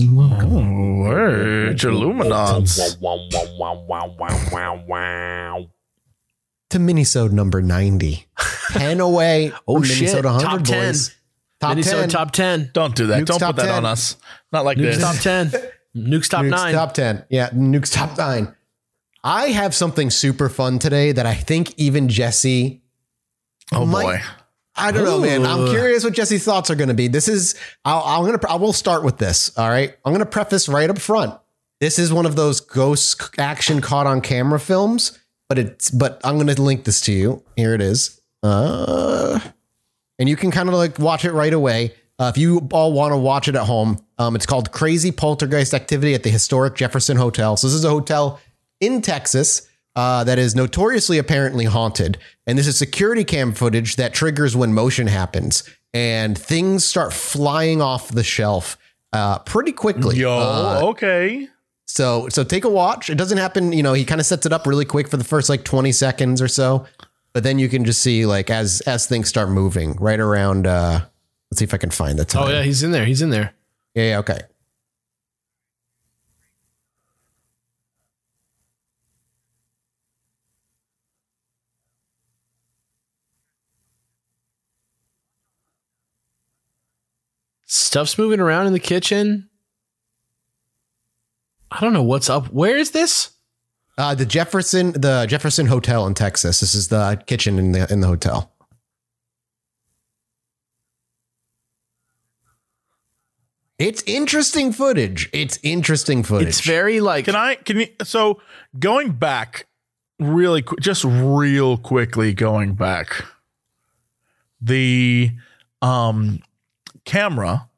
Illuminauts and welcome. Oh, word. Illuminauts. To Minisode number 90. 10 away. Oh, from shit. Minisode 100, Top 10. boys. Top Minnesota 10. top 10. Don't do that. Nuke's Don't top put that 10. on us. Not like Nuke's this. top 10. Nuke's top Nuke's 9. top 10. Yeah, Nuke's top 9. I have something super fun today that I think even Jesse Oh might- boy. I don't know, man. I'm curious what Jesse's thoughts are going to be. This is, I'll, I'm going to, I will start with this. All right. I'm going to preface right up front. This is one of those ghost action caught on camera films, but it's, but I'm going to link this to you. Here it is. Uh, and you can kind of like watch it right away. Uh, if you all want to watch it at home, um, it's called Crazy Poltergeist Activity at the Historic Jefferson Hotel. So this is a hotel in Texas uh, that is notoriously apparently haunted. And this is security cam footage that triggers when motion happens and things start flying off the shelf uh, pretty quickly. Yo, Uh, okay. so so take a watch. It doesn't happen, you know, he kind of sets it up really quick for the first like 20 seconds or so. But then you can just see like as as things start moving right around uh let's see if I can find the time. Oh, yeah. He's in there. He's in there. Yeah, yeah, okay. Stuff's moving around in the kitchen. I don't know what's up. Where is this? Uh the Jefferson the Jefferson Hotel in Texas. This is the kitchen in the in the hotel. It's interesting footage. It's interesting footage. It's very like. Can I? Can you? So going back, really, qu- just real quickly going back, the um camera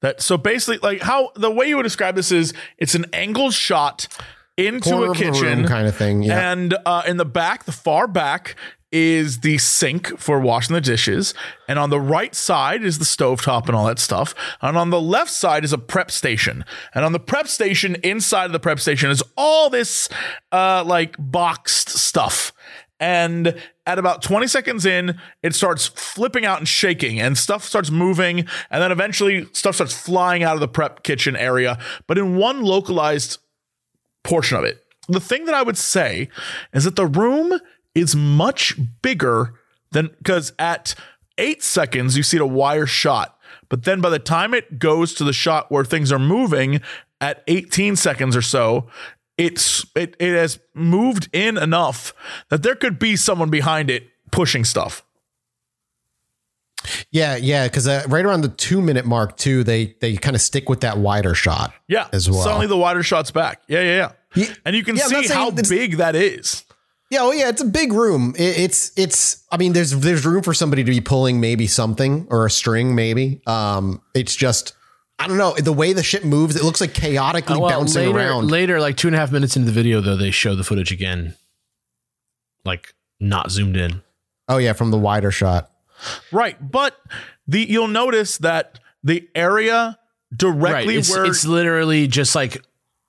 that so basically like how the way you would describe this is it's an angled shot into corner a of the room kitchen kind of thing. Yeah. and uh, in the back, the far back is the sink for washing the dishes. And on the right side is the stovetop and all that stuff. And on the left side is a prep station. And on the prep station, inside of the prep station is all this uh, like boxed stuff. And at about 20 seconds in, it starts flipping out and shaking, and stuff starts moving. And then eventually, stuff starts flying out of the prep kitchen area, but in one localized portion of it. The thing that I would say is that the room is much bigger than because at eight seconds you see a wire shot, but then by the time it goes to the shot where things are moving at 18 seconds or so, it's it, it has moved in enough that there could be someone behind it pushing stuff. Yeah, yeah, because uh, right around the two minute mark too, they they kind of stick with that wider shot. Yeah, As well. Suddenly the wider shot's back. Yeah, yeah, yeah. Yeah, And you can yeah, see how big that is. Yeah, oh yeah, it's a big room. It, it's it's. I mean, there's there's room for somebody to be pulling maybe something or a string, maybe. Um, it's just I don't know the way the shit moves. It looks like chaotically Uh, well, bouncing later, around. later, like two and a half minutes into the video, though, they show the footage again, like not zoomed in. Oh yeah, from the wider shot. Right, but the you'll notice that the area directly It's, where it's literally just like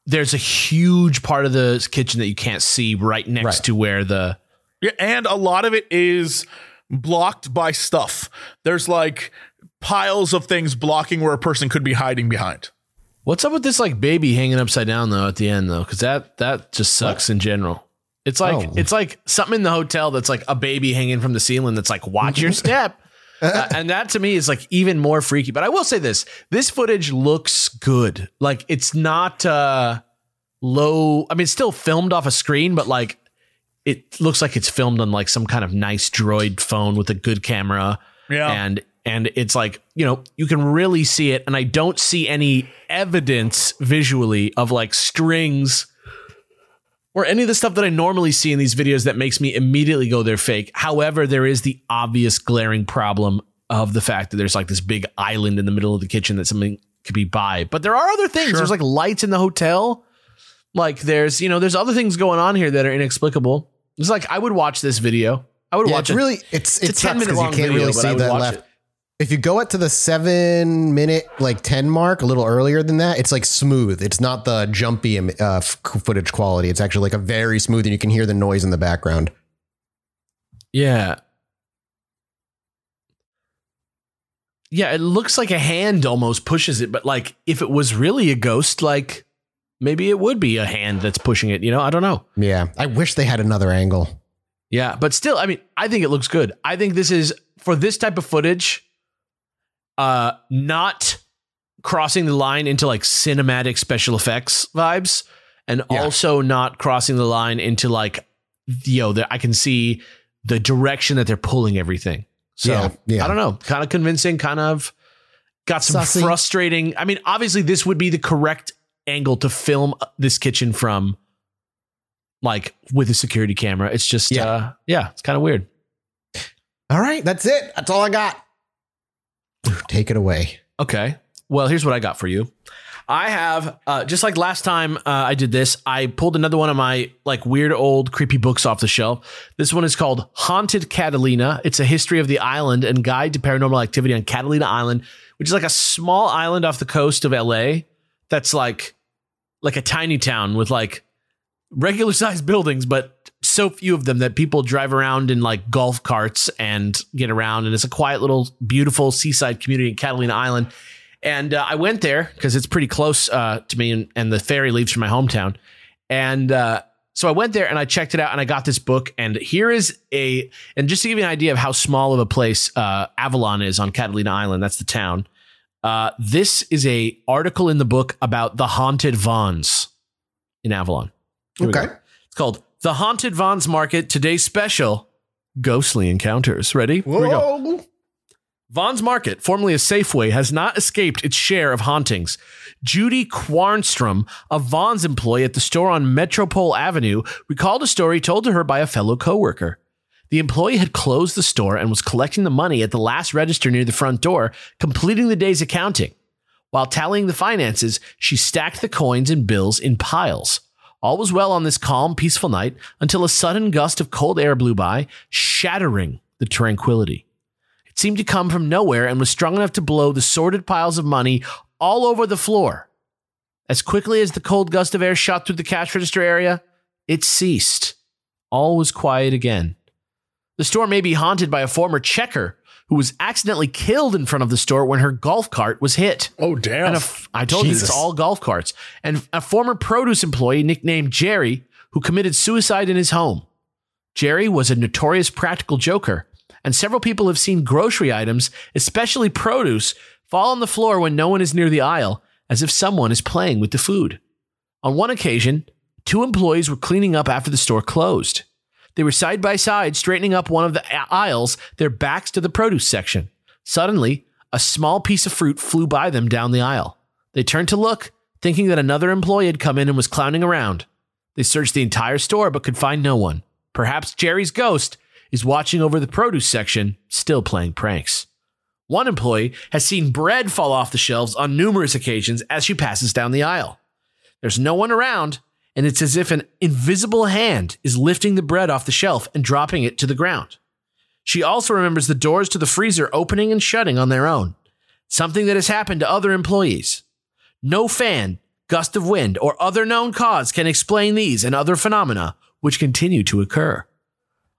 there's a huge part of the kitchen that you can't see right next Right. to where the Yeah, and a lot of it is blocked by stuff. There's like piles of things blocking where a person could be hiding behind. What's up with this like baby hanging upside down though at the end though? Because that that just sucks in general. It's like Oh. it's like something in the hotel that's like a baby hanging from the ceiling that's like watch your step. Uh, and that to me is like even more freaky. But I will say this: this footage looks good. Like it's not uh low. I mean, it's still filmed off a screen, but like it looks like it's filmed on like some kind of nice droid phone with a good camera Yeah. and and it's like you know you can really see it and i don't see any evidence visually of like strings or any of the stuff that i normally see in these videos that makes me immediately go they're fake. However there is the obvious glaring problem of the fact that there's like this big island in the middle of the kitchen that something could be by. But there are other things. Sure. there's like lights in the hotel. Like there's you know there's other things going on here that are inexplicable. It's like i would watch this video. I would Yeah, watch it's it really it's a it's 10 minute because you can't video, really see that left. If you go up to the seven minute, like 10 mark, a little earlier than that, it's like smooth. It's not the jumpy uh, footage quality. It's actually like a very smooth, and you can hear the noise in the background. Yeah. Yeah, it looks like a hand almost pushes it, but like if it was really a ghost, like maybe it would be a hand that's pushing it. You know, I don't know. Yeah, I wish they had another angle. Yeah, but still, I mean, I think it looks good. I think this is for this type of footage, uh, not crossing the line into like cinematic special effects vibes, and Yeah. also not crossing the line into like, yo, that I can see the direction that they're pulling everything. So Yeah, yeah. I don't know, kind of convincing, kind of got some Sussy. frustrating. I mean, obviously, this would be the correct angle to film this kitchen from, like with a security camera. It's just, Yeah. uh, yeah, it's kind of weird. All right, that's it. That's all I got. Take it away. Okay. Well, here's what I got for you. I have uh, just like last time uh, I did this, I pulled another one of my like weird old creepy books off the shelf. This one is called Haunted Catalina. It's a history of the island and guide to paranormal activity on Catalina Island, which is like a small island off the coast of LA. That's like like a tiny town with like regular sized buildings, but so few of them that people drive around in like golf carts and get around. And it's a quiet little beautiful seaside community in Catalina Island. And uh, I went there because it's pretty close uh, to me, and, and the ferry leaves from my hometown. And uh, so I went there and I checked it out, and I got this book. And here is a, and just to give you an idea of how small of a place uh, Avalon is on Catalina Island, that's the town. Uh, this is a article in the book about the haunted Vons in Avalon. Here Okay. It's called The Haunted Vons Market Today's Special Ghostly Encounters. Ready? Here we go. Whoa. Vons Market, formerly a Safeway, has not escaped its share of hauntings. Judy Quarnstrom, a Vons employee at the store on Metropole Avenue, recalled a story told to her by a fellow coworker. The employee had closed the store and was collecting the money at the last register near the front door, completing the day's accounting. While tallying the finances, she stacked the coins and bills in piles. All was well on this calm, peaceful night until a sudden gust of cold air blew by, shattering the tranquility. It seemed to come from nowhere and was strong enough to blow the sordid piles of money all over the floor. As quickly as the cold gust of air shot through the cash register area, it ceased. All was quiet again. The store may be haunted by a former checker who was accidentally killed in front of the store when her golf cart was hit. Oh damn! And a I told you it's all golf carts. And a former produce employee nicknamed Jerry who committed suicide in his home. Jerry was a notorious practical joker, and several people have seen grocery items, especially produce, fall on the floor when no one is near the aisle, as if someone is playing with the food. On one occasion, two employees were cleaning up after the store closed. They were side by side, straightening up one of the aisles, their backs to the produce section. Suddenly, a small piece of fruit flew by them down the aisle. They turned to look, thinking that another employee had come in and was clowning around. They searched the entire store but could find no one. Perhaps Jerry's ghost is watching over the produce section, still playing pranks. One employee has seen bread fall off the shelves on numerous occasions as she passes down the aisle. There's no one around, and it's as if an invisible hand is lifting the bread off the shelf and dropping it to the ground. She also remembers the doors to the freezer opening and shutting on their own, something that has happened to other employees. No fan, gust of wind, or other known cause can explain these and other phenomena which continue to occur.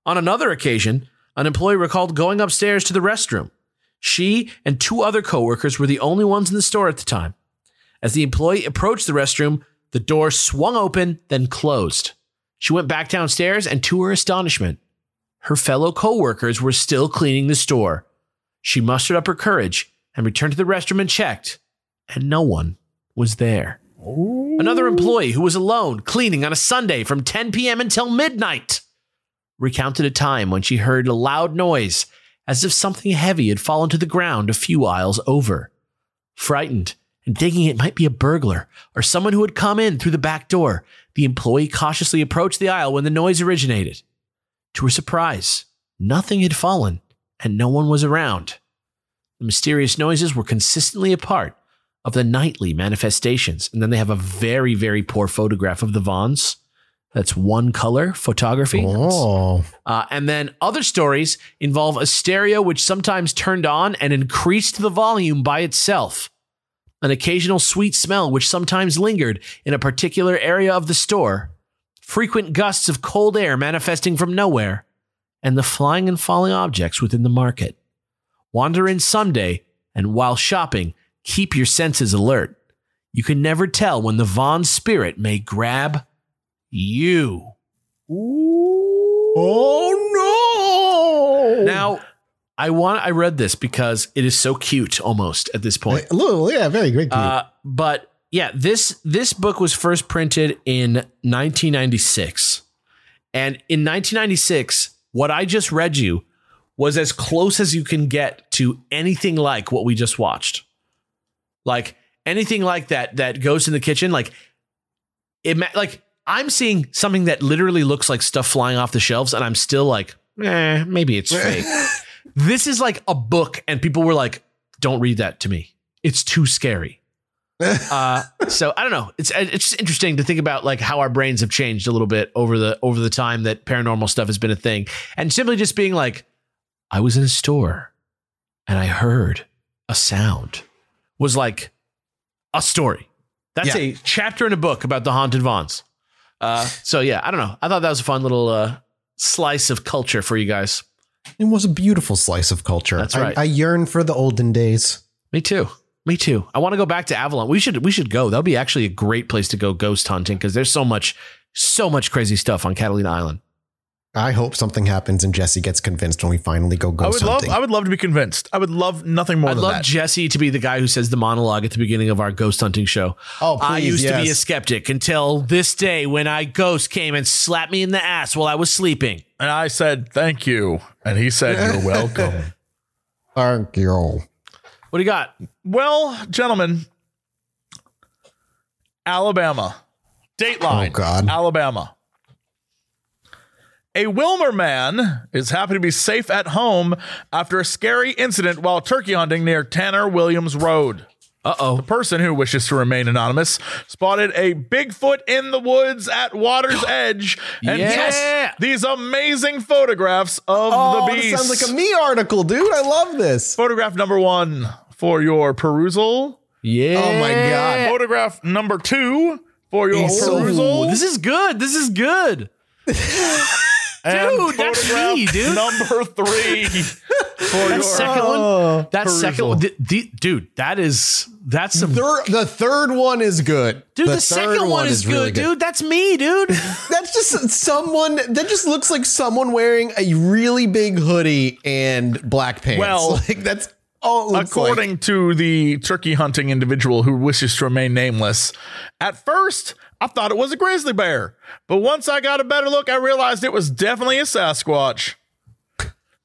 On another occasion, an employee recalled going upstairs to the restroom. She and two other coworkers were the only ones in the store at the time. As the employee approached the restroom, the door swung open, then closed. She went back downstairs, and to her astonishment, her fellow coworkers were still cleaning the store. She mustered up her courage and returned to the restroom and checked, and no one was there. Another employee who was alone cleaning on a Sunday from 10 p.m. until midnight recounted a time when she heard a loud noise as if something heavy had fallen to the ground a few aisles over. Frightened and thinking it might be a burglar or someone who had come in through the back door, the employee cautiously approached the aisle when the noise originated. To her surprise, nothing had fallen and no one was around. The mysterious noises were consistently a part of the nightly manifestations. And then they have a very, very poor photograph of the Vons. That's one color photography. Oh, Uh, and then other stories involve a stereo which sometimes turned on and increased the volume by itself. An occasional sweet smell which sometimes lingered in a particular area of the store. Frequent gusts of cold air manifesting from nowhere. And the flying and falling objects within the market. Wander in Sunday And while shopping, keep your senses alert. You can never tell when the Vons spirit may grab you. Oh no! Now, I want I read this because it is so cute almost at this point. little, yeah, very great. Uh, but yeah, this this book was first printed in 1996. And in 1996, what I just read you was as close as you can get to anything like what we just watched. Like anything like that that goes in the kitchen like it like I'm seeing something that literally looks like stuff flying off the shelves and I'm still like, "Eh, maybe it's fake." This is like a book and people were like, "Don't read that to me. It's too scary." uh, so I don't know. It's it's just interesting to think about like how our brains have changed a little bit over the over the time that paranormal stuff has been a thing, and simply just being like, I was in a store and I heard a sound was like a story. That's Yeah. a chapter in a book about the haunted Vons. Uh, so yeah, I don't know. I thought that was a fun little uh, slice of culture for you guys. It was a beautiful slice of culture. That's I- right. I, yearn for the olden days. Me too. Me too. I want to go back to Avalon. We should we should go. That'll be actually a great place to go ghost hunting because there's so much so much crazy stuff on Catalina Island. I hope something happens and Jesse gets convinced when we finally go go. I ghost would love. I would love to be convinced. I would love nothing more I'd than love that. Jesse to be the guy who says the monologue at the beginning of our ghost hunting show. Oh, please, I please, used to be a skeptic until this day when I ghost came and slapped me in the ass while I was sleeping. and I said thank you, and he said you're welcome. Thank you. What do you got? well, gentlemen, Alabama, Dateline, Oh, God. Alabama. A Wilmer man is happy to be safe at home after a scary incident while turkey hunting near Tanner Williams Road. Uh oh. The person who wishes to remain anonymous spotted a Bigfoot in the woods at Water's Edge and Yeah. took these amazing photographs of Oh, the this beast. sounds like a me article, dude. I love this. Photograph number one for your perusal. Yeah. Oh my God. Photograph number two for your so- perusal. This is good. This is good. and Dude, that's me, dude. Number three for your oh, That second Oh. one. That second one. the- the- dude, that is that's some Thir- the third one is good. Dude, the, third second one, is, good, really dude. That's me, dude. That's just someone that just looks like someone wearing a really big hoodie and black pants. Well, like that's all According like. to the turkey hunting individual who wishes to remain nameless, at first I thought it was a grizzly bear, but once I got a better look, I realized it was definitely a Sasquatch.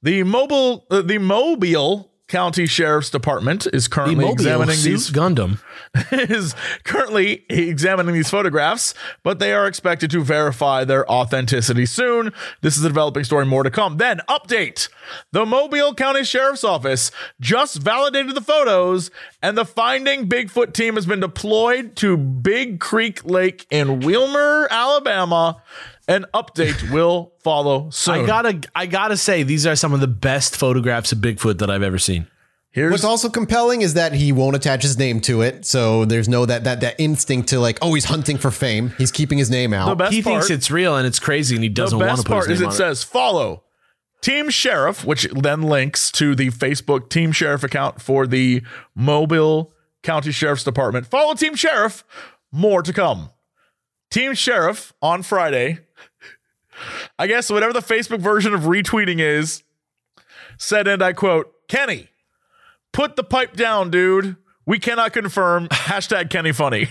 The mobile, uh, the Mobile County Sheriff's Department is currently Mobile examining these Gundam. is currently examining these photographs, but they are expected to verify their authenticity soon. This is a developing story, more to come. Then, update the Mobile County Sheriff's Office just validated the photos, and the Finding Bigfoot team has been deployed to Big Creek Lake in Wilmer, Alabama. An update will follow soon. I gotta, I gotta say, these are some of the best photographs of Bigfoot that I've ever seen. Here's What's also compelling is that he won't attach his name to it, so there's no that that that instinct to like, oh, he's hunting for fame. He's keeping his name the out. best he part. thinks it's real and it's crazy, and he doesn't want to best put part his is name it on says follow Team Sheriff, which then links to the Facebook Team Sheriff account for the Mobile County Sheriff's Department. Follow Team Sheriff. More to come. Team Sheriff on Friday. I guess whatever the Facebook version of retweeting is, said, and I quote, Kenny, put the pipe down, dude. We cannot confirm. Hashtag Kenny funny.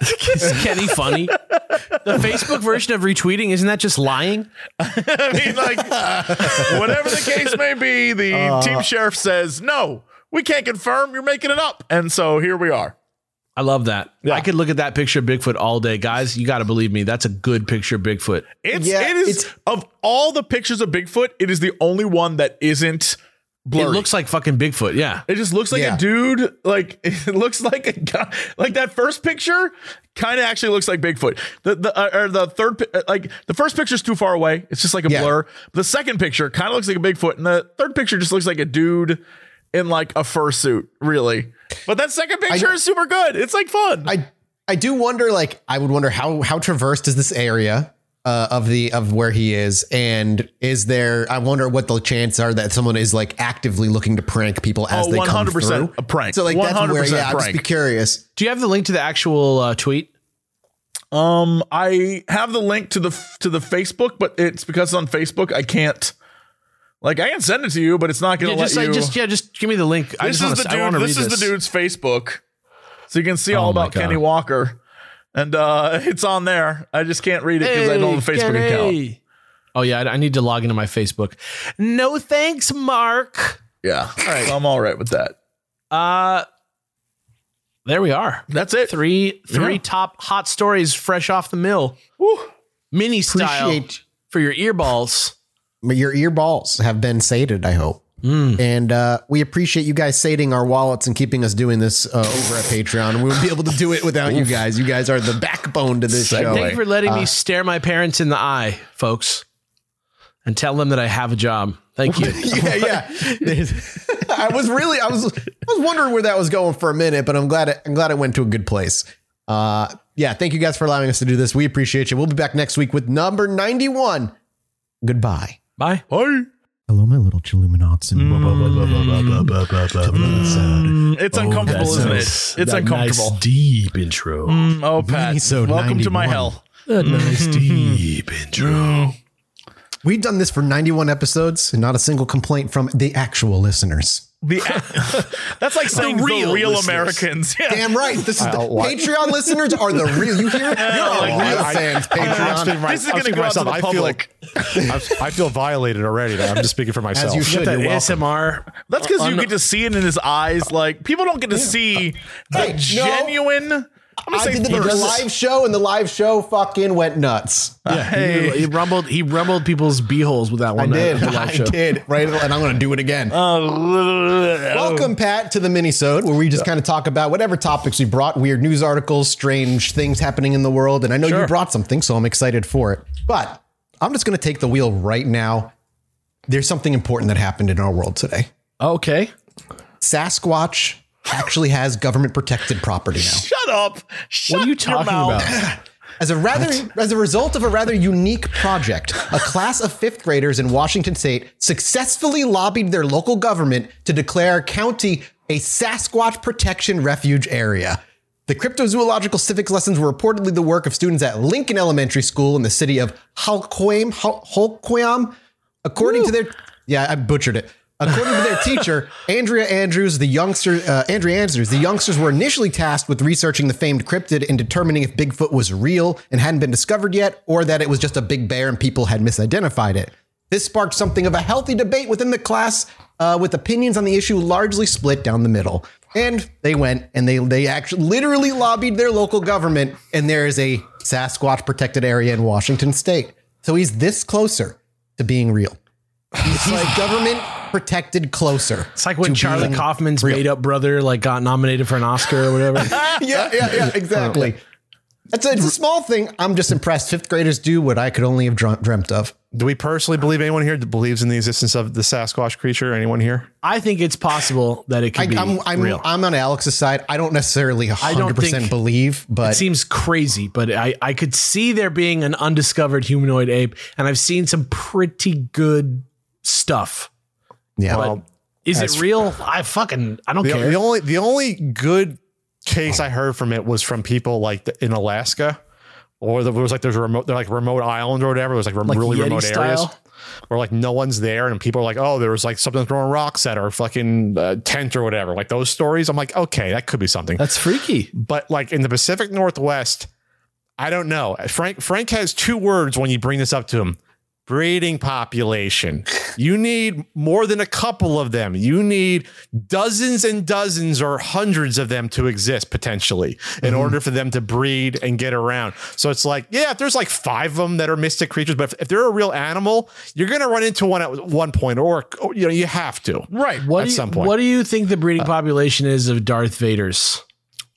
Is Kenny funny? the Facebook version of retweeting isn't that just lying? I mean, like, whatever the case may be, the Uh. team sheriff says, no, we can't confirm. You're making it up. And so here we are. I love that. Yeah. I could look at that picture of Bigfoot all day, guys. You got to believe me. That's a good picture of Bigfoot. It's, Yeah, it is, it's- of all the pictures of Bigfoot, it is the only one that isn't blurry. It looks like fucking Bigfoot. Yeah. It just looks like Yeah. a dude. Like it looks like a guy. Like that first picture, kind of actually looks like Bigfoot. The the uh, or the third, uh, like the first picture's too far away. It's just like a Yeah. blur. The second picture kind of looks like a Bigfoot, and the third picture just looks like a dude in like a fursuit. Really, but that second picture is super good. It's like fun. I I do wonder, like, I would wonder how how traversed is this area? uh, of the of where he is, and is there? I wonder what the chances are that someone is like actively looking to prank people as Oh, they come 100% through. a prank. So like that's where 100% yeah, I'd just be curious. Do you have the link to the actual uh, tweet? Um, I have the link to the to the Facebook, but it's because it's on Facebook. I can't. Like I can send it to you, but it's not going Yeah, to let just, like, you. just yeah, just give me the link. I this just is wanna, the I wanna dude. This read is the dude's Facebook, so you can see all Oh my about Kenny Walker, and uh it's on there. I just can't read it because I don't have a Facebook Kenny. account. Oh yeah, I I need to log into my Facebook. No thanks, Mark. Yeah, all right. So I'm all right with that. Uh there we are. That's it. Three three Yeah. top hot stories fresh off the mill. Woo. Mini style Appreciate for your earballs. Your ear balls have been sated. I hope. And uh, we appreciate you guys sating our wallets and keeping us doing this uh, over at Patreon. We wouldn't be able to do it without you guys. You guys are the backbone to this show. Thank you for letting me stare my parents in the eye, folks, and tell them that I have a job. Thank you. yeah, yeah. I was really, I was, I was wondering where that was going for a minute, but I'm glad, it, I'm glad it went to a good place. Uh, yeah, thank you guys for allowing us to do this. We appreciate you. We'll be back next week with number 91. Goodbye. Bye. Hi. Hello, my little Chilluminauts. And Mm, It's uncomfortable, isn't it? It's uncomfortable. Nice deep intro. Mm, oh, Pat. Minisode Welcome to my hell. A nice deep intro. We've done this for 91 episodes and not a single complaint from the actual listeners. The that's like saying the real, real. Americans. Yeah. Damn right. This is the, Uh. Patreon listeners are the real. You hear? You're our real I- fans. I'm Patreon. speaking for This is my- I'm gonna speaking go out to the public. I feel, I, I feel violated already. I'm just speaking for myself. As you should. That You're. ASMR. That's because you get to see it in his eyes. Like people don't get to see the Hey, genuine. I'm gonna I say did the he does- live show, and the live show fucking went nuts. Hey. He, he rumbled. He rumbled people's beeholes with that one. I one. did. live I show. did. Right, and I'm going to do it again. Uh, Welcome, Pat, to the minisode where we just kind of talk about whatever topics we brought, weird news articles, strange things happening in the world. And I know you brought something, so I'm excited for it. But I'm just going to take the wheel right now. There's something important that happened in our world today. Okay. Sasquatch actually has government protected property now. Shut up. Shut What are you your talking mouth. about? As a rather as a result of a rather unique project, a class of fifth graders in Washington state successfully lobbied their local government to declare a county a Sasquatch protection refuge area. The cryptozoological civics lessons were reportedly the work of students at Lincoln Elementary School in the city of Holquam, Hol- Holquam. According to their yeah, I butchered it. According to their teacher, Andrea Andrews, the youngster, uh, Andrea Andrews, the youngsters were initially tasked with researching the famed cryptid and determining if Bigfoot was real and hadn't been discovered yet, or that it was just a big bear and people had misidentified it. This sparked something of a healthy debate within the class, uh, with opinions on the issue largely split down the middle. And they went and they they actually literally lobbied their local government, and there is a Sasquatch protected area in Washington State. So he's this closer to being real. He's, he's government protected closer. It's like when Charlie being- Kaufman's made up brother like got nominated for an Oscar or whatever. Yeah, yeah, yeah, oh, exactly. It's a, it's a small thing. I'm just impressed. Fifth graders do what I could only have dreamt of. Do we personally believe anyone here that believes in the existence of the Sasquatch creature? Anyone here? I think it's possible that it could I, be I'm I'm, real. I'm on Alex's side. I don't necessarily 100 don't percent think- believe, but it seems crazy, but I, I could see there being an undiscovered humanoid ape, and I've seen some pretty good stuff. Yeah, Well, Is it real? I fucking I don't the, care. the only the only good case I heard from it was from people like the, in Alaska, or there was like there's a remote they're like remote island or whatever. It was like, Like really Yeti remote areas style? where like no one's there, and people are like, oh, there was like something throwing rocks at our fucking uh, tent or whatever. Like those stories, I'm like, okay, that could be something. That's freaky. but like in the Pacific Northwest, I don't know. Frank Frank has two words when you bring this up to him. Breeding population. You need more than a couple of them. You need dozens and dozens or hundreds of them to exist potentially in mm-hmm. order for them to breed and get around. So it's like, yeah, if there's like five of them that are mystic creatures, but if, if they're a real animal, you're going to run into one at one point, or, or, you know, you have to. Right. What At do you, some point. What do you think the breeding uh, population is of Darth Vaders?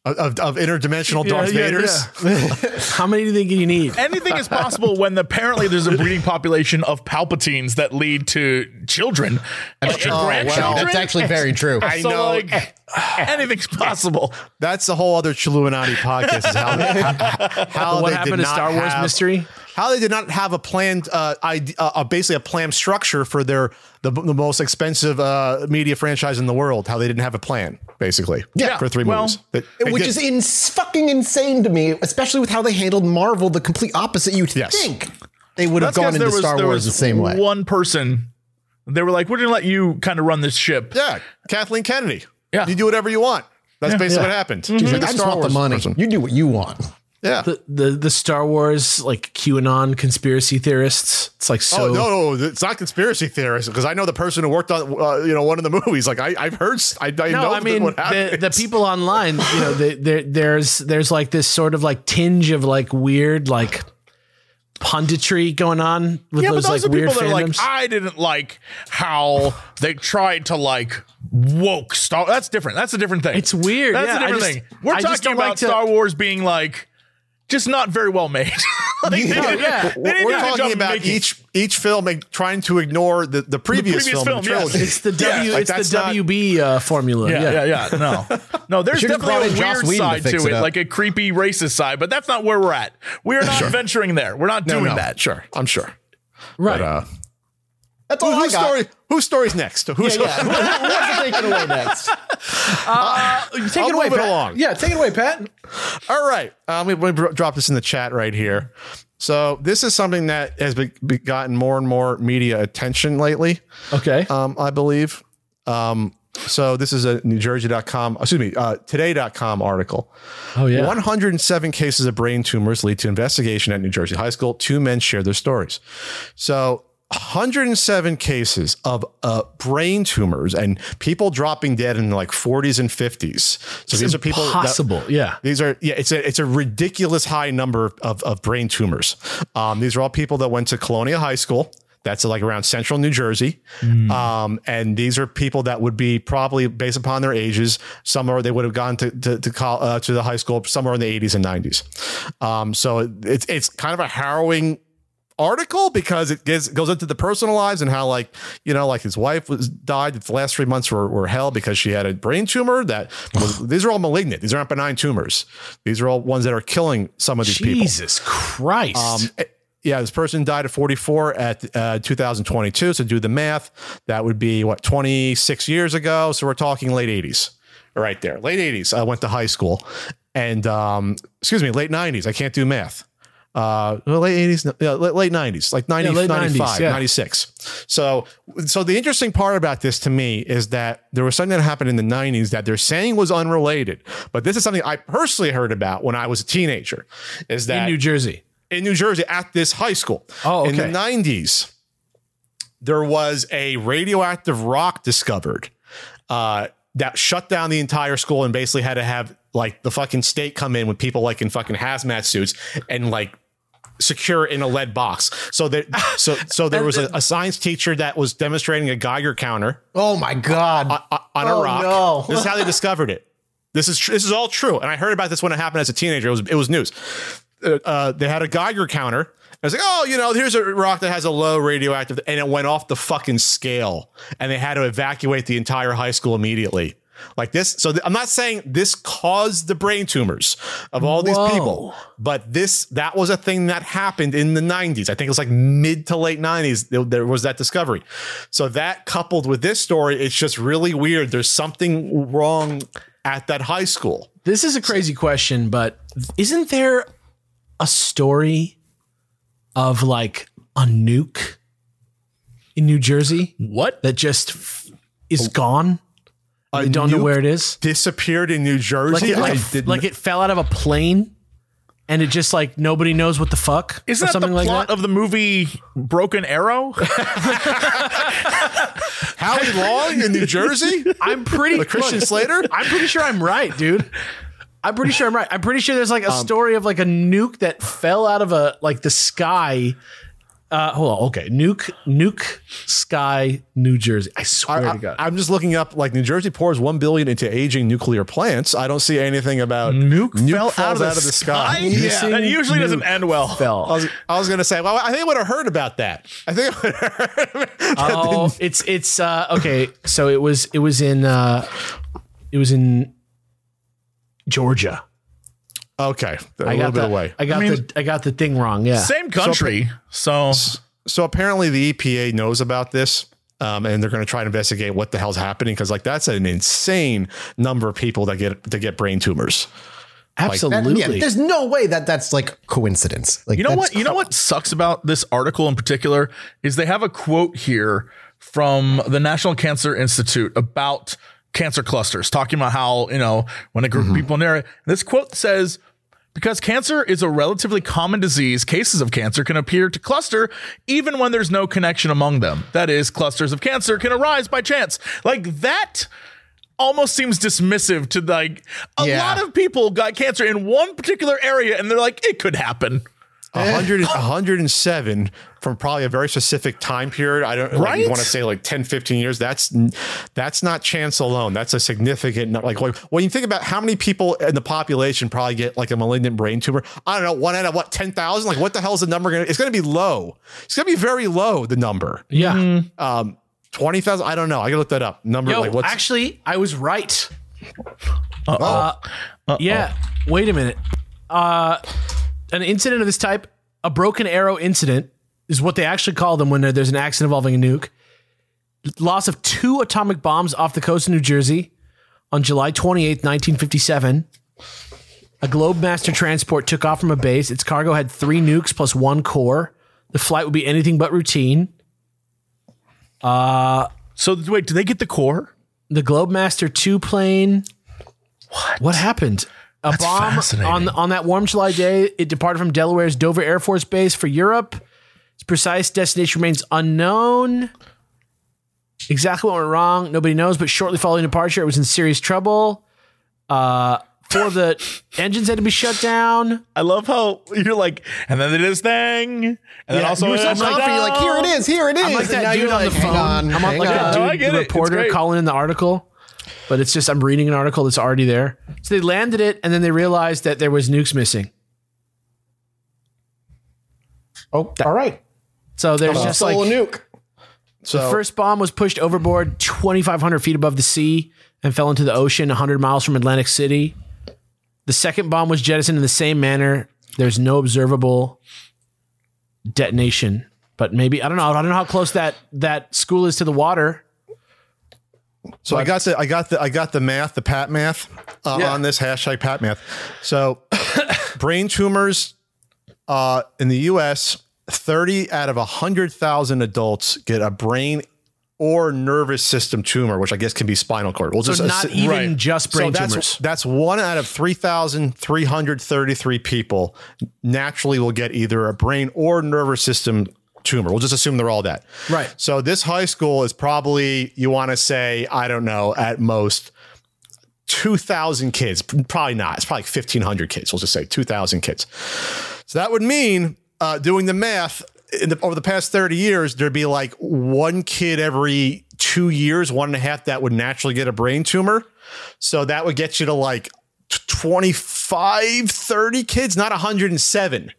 Of, of, of interdimensional Darth yeah, Vaders. How many do you think you need? Anything is possible when apparently there's a breeding population of Palpatines that lead to children and Oh, well, grandchildren. that's actually very true. I so know. like anything's possible. That's the whole other Chilluminati podcast. Is how, how, how what they happened did to not Star Wars have- mystery? How they did not have a planned, uh, ide- uh, uh, basically a planned structure for their the, the most expensive uh, media franchise in the world. How they didn't have a plan, basically, Yeah, for three well, movies, They- they Which did. is in, fucking insane to me, especially with how they handled Marvel, the complete opposite. You'd Yes. think they would have gone into was- Star Wars the same way. One person, they were like, "We're gonna let you kind of run this ship." yeah, Kathleen Kennedy. Yeah. you do whatever you want. That's basically what happened. She's Like, like a I just Star want the money. person. You do what you want. Yeah. The, the the Star Wars like QAnon conspiracy theorists. It's like so. oh no, no, it's not conspiracy theorists because I know the person who worked on uh, you know one of the movies. Like I, I've heard, I, I No, know I mean what the, the people online. You know, the, there there's there's like this sort of like tinge of like weird like punditry going on with Yeah, but those, those like are weird people that are like. I didn't like how they tried to like woke Star. That's different. That's a different thing. It's weird, That's yeah, a different just- thing. We're I talking about like to- Star Wars being like just not very well made. like, they yeah. they We're do a good job talking about making- each each film and trying to ignore the, the previous, previous film, in the film, yes. it's the W. like, it's that's the not- WB uh, formula. Yeah, yeah, yeah. No, no. There's definitely a Joss weird Whedon to side to, fix it it, like a creepy racist side, but that's not where we're at. We're not venturing there. We're not doing no, that. Sure, I'm sure. Right. But, uh, That's all I whose got. story? Whose story's next? Who's Yeah, yeah. Who wants to take it away next? take I'll it away, move it Pat. along. Yeah, take it away, Pat. All right. Um, we, we drop this in the chat right here. So this is something that has be, be gotten more and more media attention lately. Okay. Um, I believe. Um, so this is a NewJersey.com, excuse me, uh, Today.com article. oh yeah. 107 cases of brain tumors lead to investigation at New Jersey High School. Two men share their stories. So 107 cases of uh, brain tumors and people dropping dead in like 40s and 50s. So these are people that- Possible. yeah. these are yeah, it's a it's a ridiculous high number of, of brain tumors. Um, these are all people that went to Colonia High School. That's like around central New Jersey. Um, and these are people that would be probably based upon their ages, somewhere they would have gone to to to, col- uh, to the high school somewhere in the 80s and 90s. Um, so it's it's kind of a harrowing article because it gets, goes into the personal lives and how like you know like his wife was died the last three months were, were hell because she had a brain tumor that was, these are all malignant these aren't benign tumors these are all ones that are killing some of these people Jesus Christ. um, eh, yeah, this person died at 44 at uh, 2022. So do the math. That would be what 26 years ago. So we're talking late 80s, right there. Late 80s. I went to high school, and um, excuse me, late 90s. I can't do math. Uh, late 80s, yeah, late, late 90s, like 90, Yeah, late 95, 90s, yeah. 96. So, so the interesting part about this to me is that there was something that happened in the 90s that they're saying was unrelated, but this is something I personally heard about when I was a teenager. Is that in New Jersey. in New Jersey at this high school. Oh, In the okay. 90s, there was a radioactive rock discovered uh, that shut down the entire school and basically had to have like the fucking state come in with people like in fucking hazmat suits and like secure in a lead box. So there, so so there was a, a science teacher that was demonstrating a Geiger counter Oh my god. on, on a Oh, rock. no. This is how they discovered it. This is tr- this is all true, and I heard about this when it happened as a teenager. It was it was news. Uh, uh, they had a Geiger counter. I was like, oh, you know, here's a rock that has a low radioactive, and it went off the fucking scale, and they had to evacuate the entire high school immediately. Like this, so th- I'm not saying this caused the brain tumors of all these people, but this that was a thing that happened in the 90s. I think it was like mid to late 90s. There, there was that discovery. So that coupled with this story, it's just really weird. There's something wrong at that high school. This is a crazy question, but isn't there a story of like a nuke in New Jersey What? that just f- is gone? A They don't know where it is. Disappeared in New Jersey. Like it, like, I did like it fell out of a plane and it just like nobody knows what the fuck Isn't or that something the like plot that. of the movie Broken Arrow? Howie Long in New Jersey. I'm pretty The Christian look, Slater? I'm pretty sure I'm right, dude. I'm pretty sure I'm right. I'm pretty sure there's like a Um, story of like a nuke that fell out of a like the sky. Uh, hold on. Okay, nuke, nuke, sky, New Jersey. I swear I, to God. I, am just looking up like New Jersey pours one billion into aging nuclear plants. I don't see anything about Nuke, fell falls out of the, sky. Yeah. that usually doesn't end well. I fell. was, I was gonna say, well, I think I would have heard about that. I think I would have heard. Oh, it's it's uh okay. So it was it was in uh it was in Georgia. Okay, a I little got bit the, away. I got I mean- the I got the thing wrong. Yeah. Same country. So, So apparently the EPA knows about this. Um, and they're going to try and investigate what the hell's happening because like that's an insane number of people that get to get brain tumors. That- Absolutely. yeah, there's no way that that's like coincidence. Like you know that's what? You know what sucks about this article in particular is they have a quote here from the National Cancer Institute about cancer clusters, talking about how, you know, when a group of people in there, this quote says, because cancer is a relatively common disease, cases of cancer can appear to cluster even when there's no connection among them. That is, clusters of cancer can arise by chance. Like that almost seems dismissive to like a Yeah. lot of people got cancer in one particular area and they're like, it could happen. A hundred, hundred and seven from probably a very specific time period. I don't Right? you want to say like 10, 15 years. That's that's not chance alone. That's a significant nu- like when when you think about how many people in the population probably get like a malignant brain tumor. I don't know, one out of what ten thousand. Like what the hell is the number going? to It's going to be low. It's going to be very low. The number yeah. um, twenty thousand. I don't know. I can look that up. Number Yo, like what's actually, I was right. Uh-oh. Uh, yeah. Wait a minute. Uh, an incident of this type, a broken arrow incident, is what they actually call them when there's an accident involving a nuke. Loss of two atomic bombs off the coast of New Jersey on July 28th, 1957. A Globemaster transport took off from a base. Its cargo had three nukes plus one core. The flight would be anything but routine. Uh, so wait, do they get the core? the Globemaster 2 plane. What? What happened? A That's bomb on on that warm July day. It departed from Delaware's Dover Air Force Base for Europe. Its precise destination remains unknown. Exactly what went wrong, nobody knows. But shortly following departure, it was in serious trouble. Uh, four of the engines had to be shut down. I love how you're like, and then they did his thing, and then also you were so I'm like, confident. You're like, here it is, here it is. I'm like And that now dude you're on the phone. on, I'm hang like on. that No, I get the it. Reporter calling in the article. But it's just I'm reading an article that's already there. So they landed it, and then they realized that there was nukes missing. Oh, all right. So there's just like Solo nuke. so the first bomb was pushed overboard 2,500 feet above the sea and fell into the ocean 100 miles from Atlantic City. The second bomb was jettisoned in the same manner. There's no observable detonation, but maybe I don't know. I don't know how close that that school is to the water. So I got the I got the I got the math, the pat math uh, Yeah. on this hashtag pat math. So brain tumors uh, in the U.S. Thirty out of hundred thousand adults get a brain or nervous system tumor, which I guess can be spinal cord. We'll So just not even right. just brain so that's tumors. that's one out of three thousand three hundred thirty three people naturally will get either a brain or nervous system tumor. We'll just assume they're all that. Right. So this high school is probably you want to say I don't know at most. 2,000 kids, probably not. It's probably 1,500 kids. We'll just say 2,000 kids. So that would mean, uh, doing the math, in the, over the past 30 years, there'd be like one kid every two years, one and a half that would naturally get a brain tumor. So that would get you to like t- 25, 30 kids, not 107.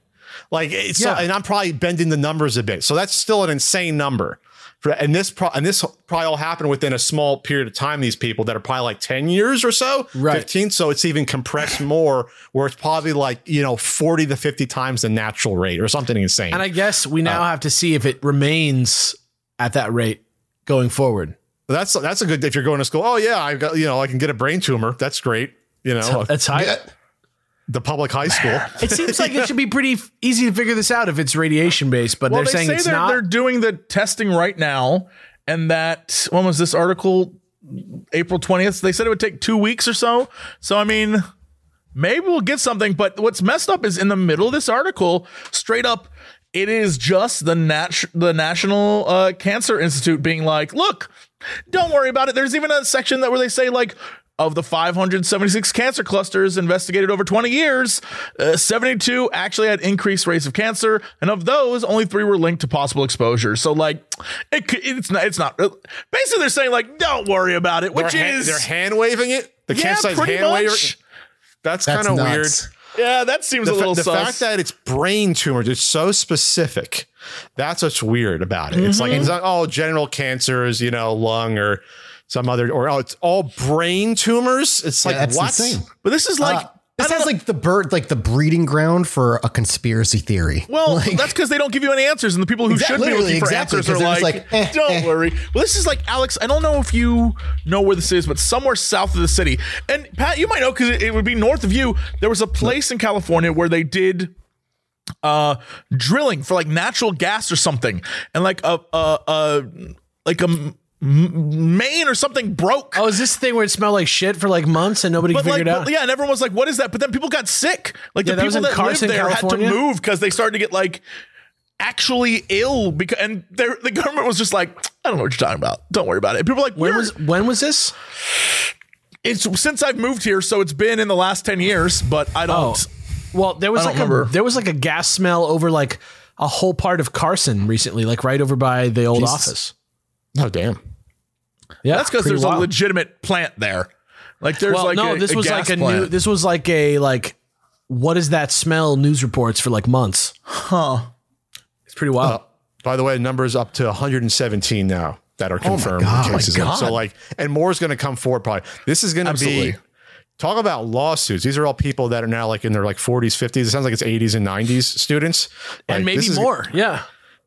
Like it's so- Yeah. and I'm probably bending the numbers a bit. So that's still an insane number. For- And this pro- and this probably all happened within a small period of time. These people that are probably like 10 years or so, Right. 15. So it's even compressed more, where it's probably like, you know, 40 to 50 times the natural rate or something insane. and I guess we now uh, have to see if it remains at that rate going forward. that's that's a good if you're going to school. Oh yeah, I've got you know, I can get a brain tumor. That's great. You know, That's high. Yeah. The public high school. It seems like it should be pretty f- easy to figure this out if it's radiation based, but well, they're they saying say it's they're, not. they're doing the testing right now, and that when was this article? April twentieth. They said it would take two weeks or so. So I mean, maybe we'll get something. But what's messed up is in the middle of this article, straight up, it is just the nat- the National uh, Cancer Institute being like, look, don't worry about it. There's even a section that where they say like. Of the 576 cancer clusters investigated over 20 years, uh, 72 actually had increased rates of cancer, and of those, only three were linked to possible exposure. So, like, it, it's not. It's not. Basically, they're saying like, don't worry about it, which they're, hand, is they're hand waving it. The yeah, cancer pretty hand waving. That's, That's kind of weird. Yeah, that seems the, a fa- little the sus. fact that it's brain tumors it's so specific that's what's weird about it it's like it's not all general cancers you know lung or some other or oh it's all brain tumors it's like Yeah, that's what insane. but this is like Uh, This sounds like the bird, like the breeding ground for a conspiracy theory. Well, Like- that's because they don't give you any answers, and the people who Exact- should be looking for exactly, answers are like, like, eh, "Don't eh." worry." Well, this is like Alex. I don't know if you know where this is, but somewhere south of the city, and Pat, you might know because it, it would be north of you. There was a place in California where they did uh drilling for like natural gas or something, and like a a, a like a m- m- main or something broke. Oh, is this thing where it smelled like shit for like months and nobody But like, out? but yeah, and everyone was like, "What is that?" But then people got sick. Like Yeah, the that people in that Carson, lived there California? had to move because they started to get like actually ill because and the government was just like, "I don't know what you're talking about. Don't worry about it." And people were like, When was when was this? it's since I've moved here, so it's been in the last ten years." But I Oh, don't. well, there was like don't a there was like a gas smell over like a whole part of Carson recently, like right over by the old Jesus. office. Oh damn. Yeah, That's because pretty there's a legitimate plant there. Like there's Well, like no, a, this a was gas like a plant. new. This was like a like. What is that smell? News reports for like months. huh? It's pretty wild. By the way, the numbers up to 117 now that are oh confirmed God. cases. Oh my God. So like, and more is going to come forward. Probably this is going to be. Talk about lawsuits. These are all people that are now like in their like 40s, 50s. It sounds like it's 80s and 90s students, and Like, maybe this is- more. Yeah.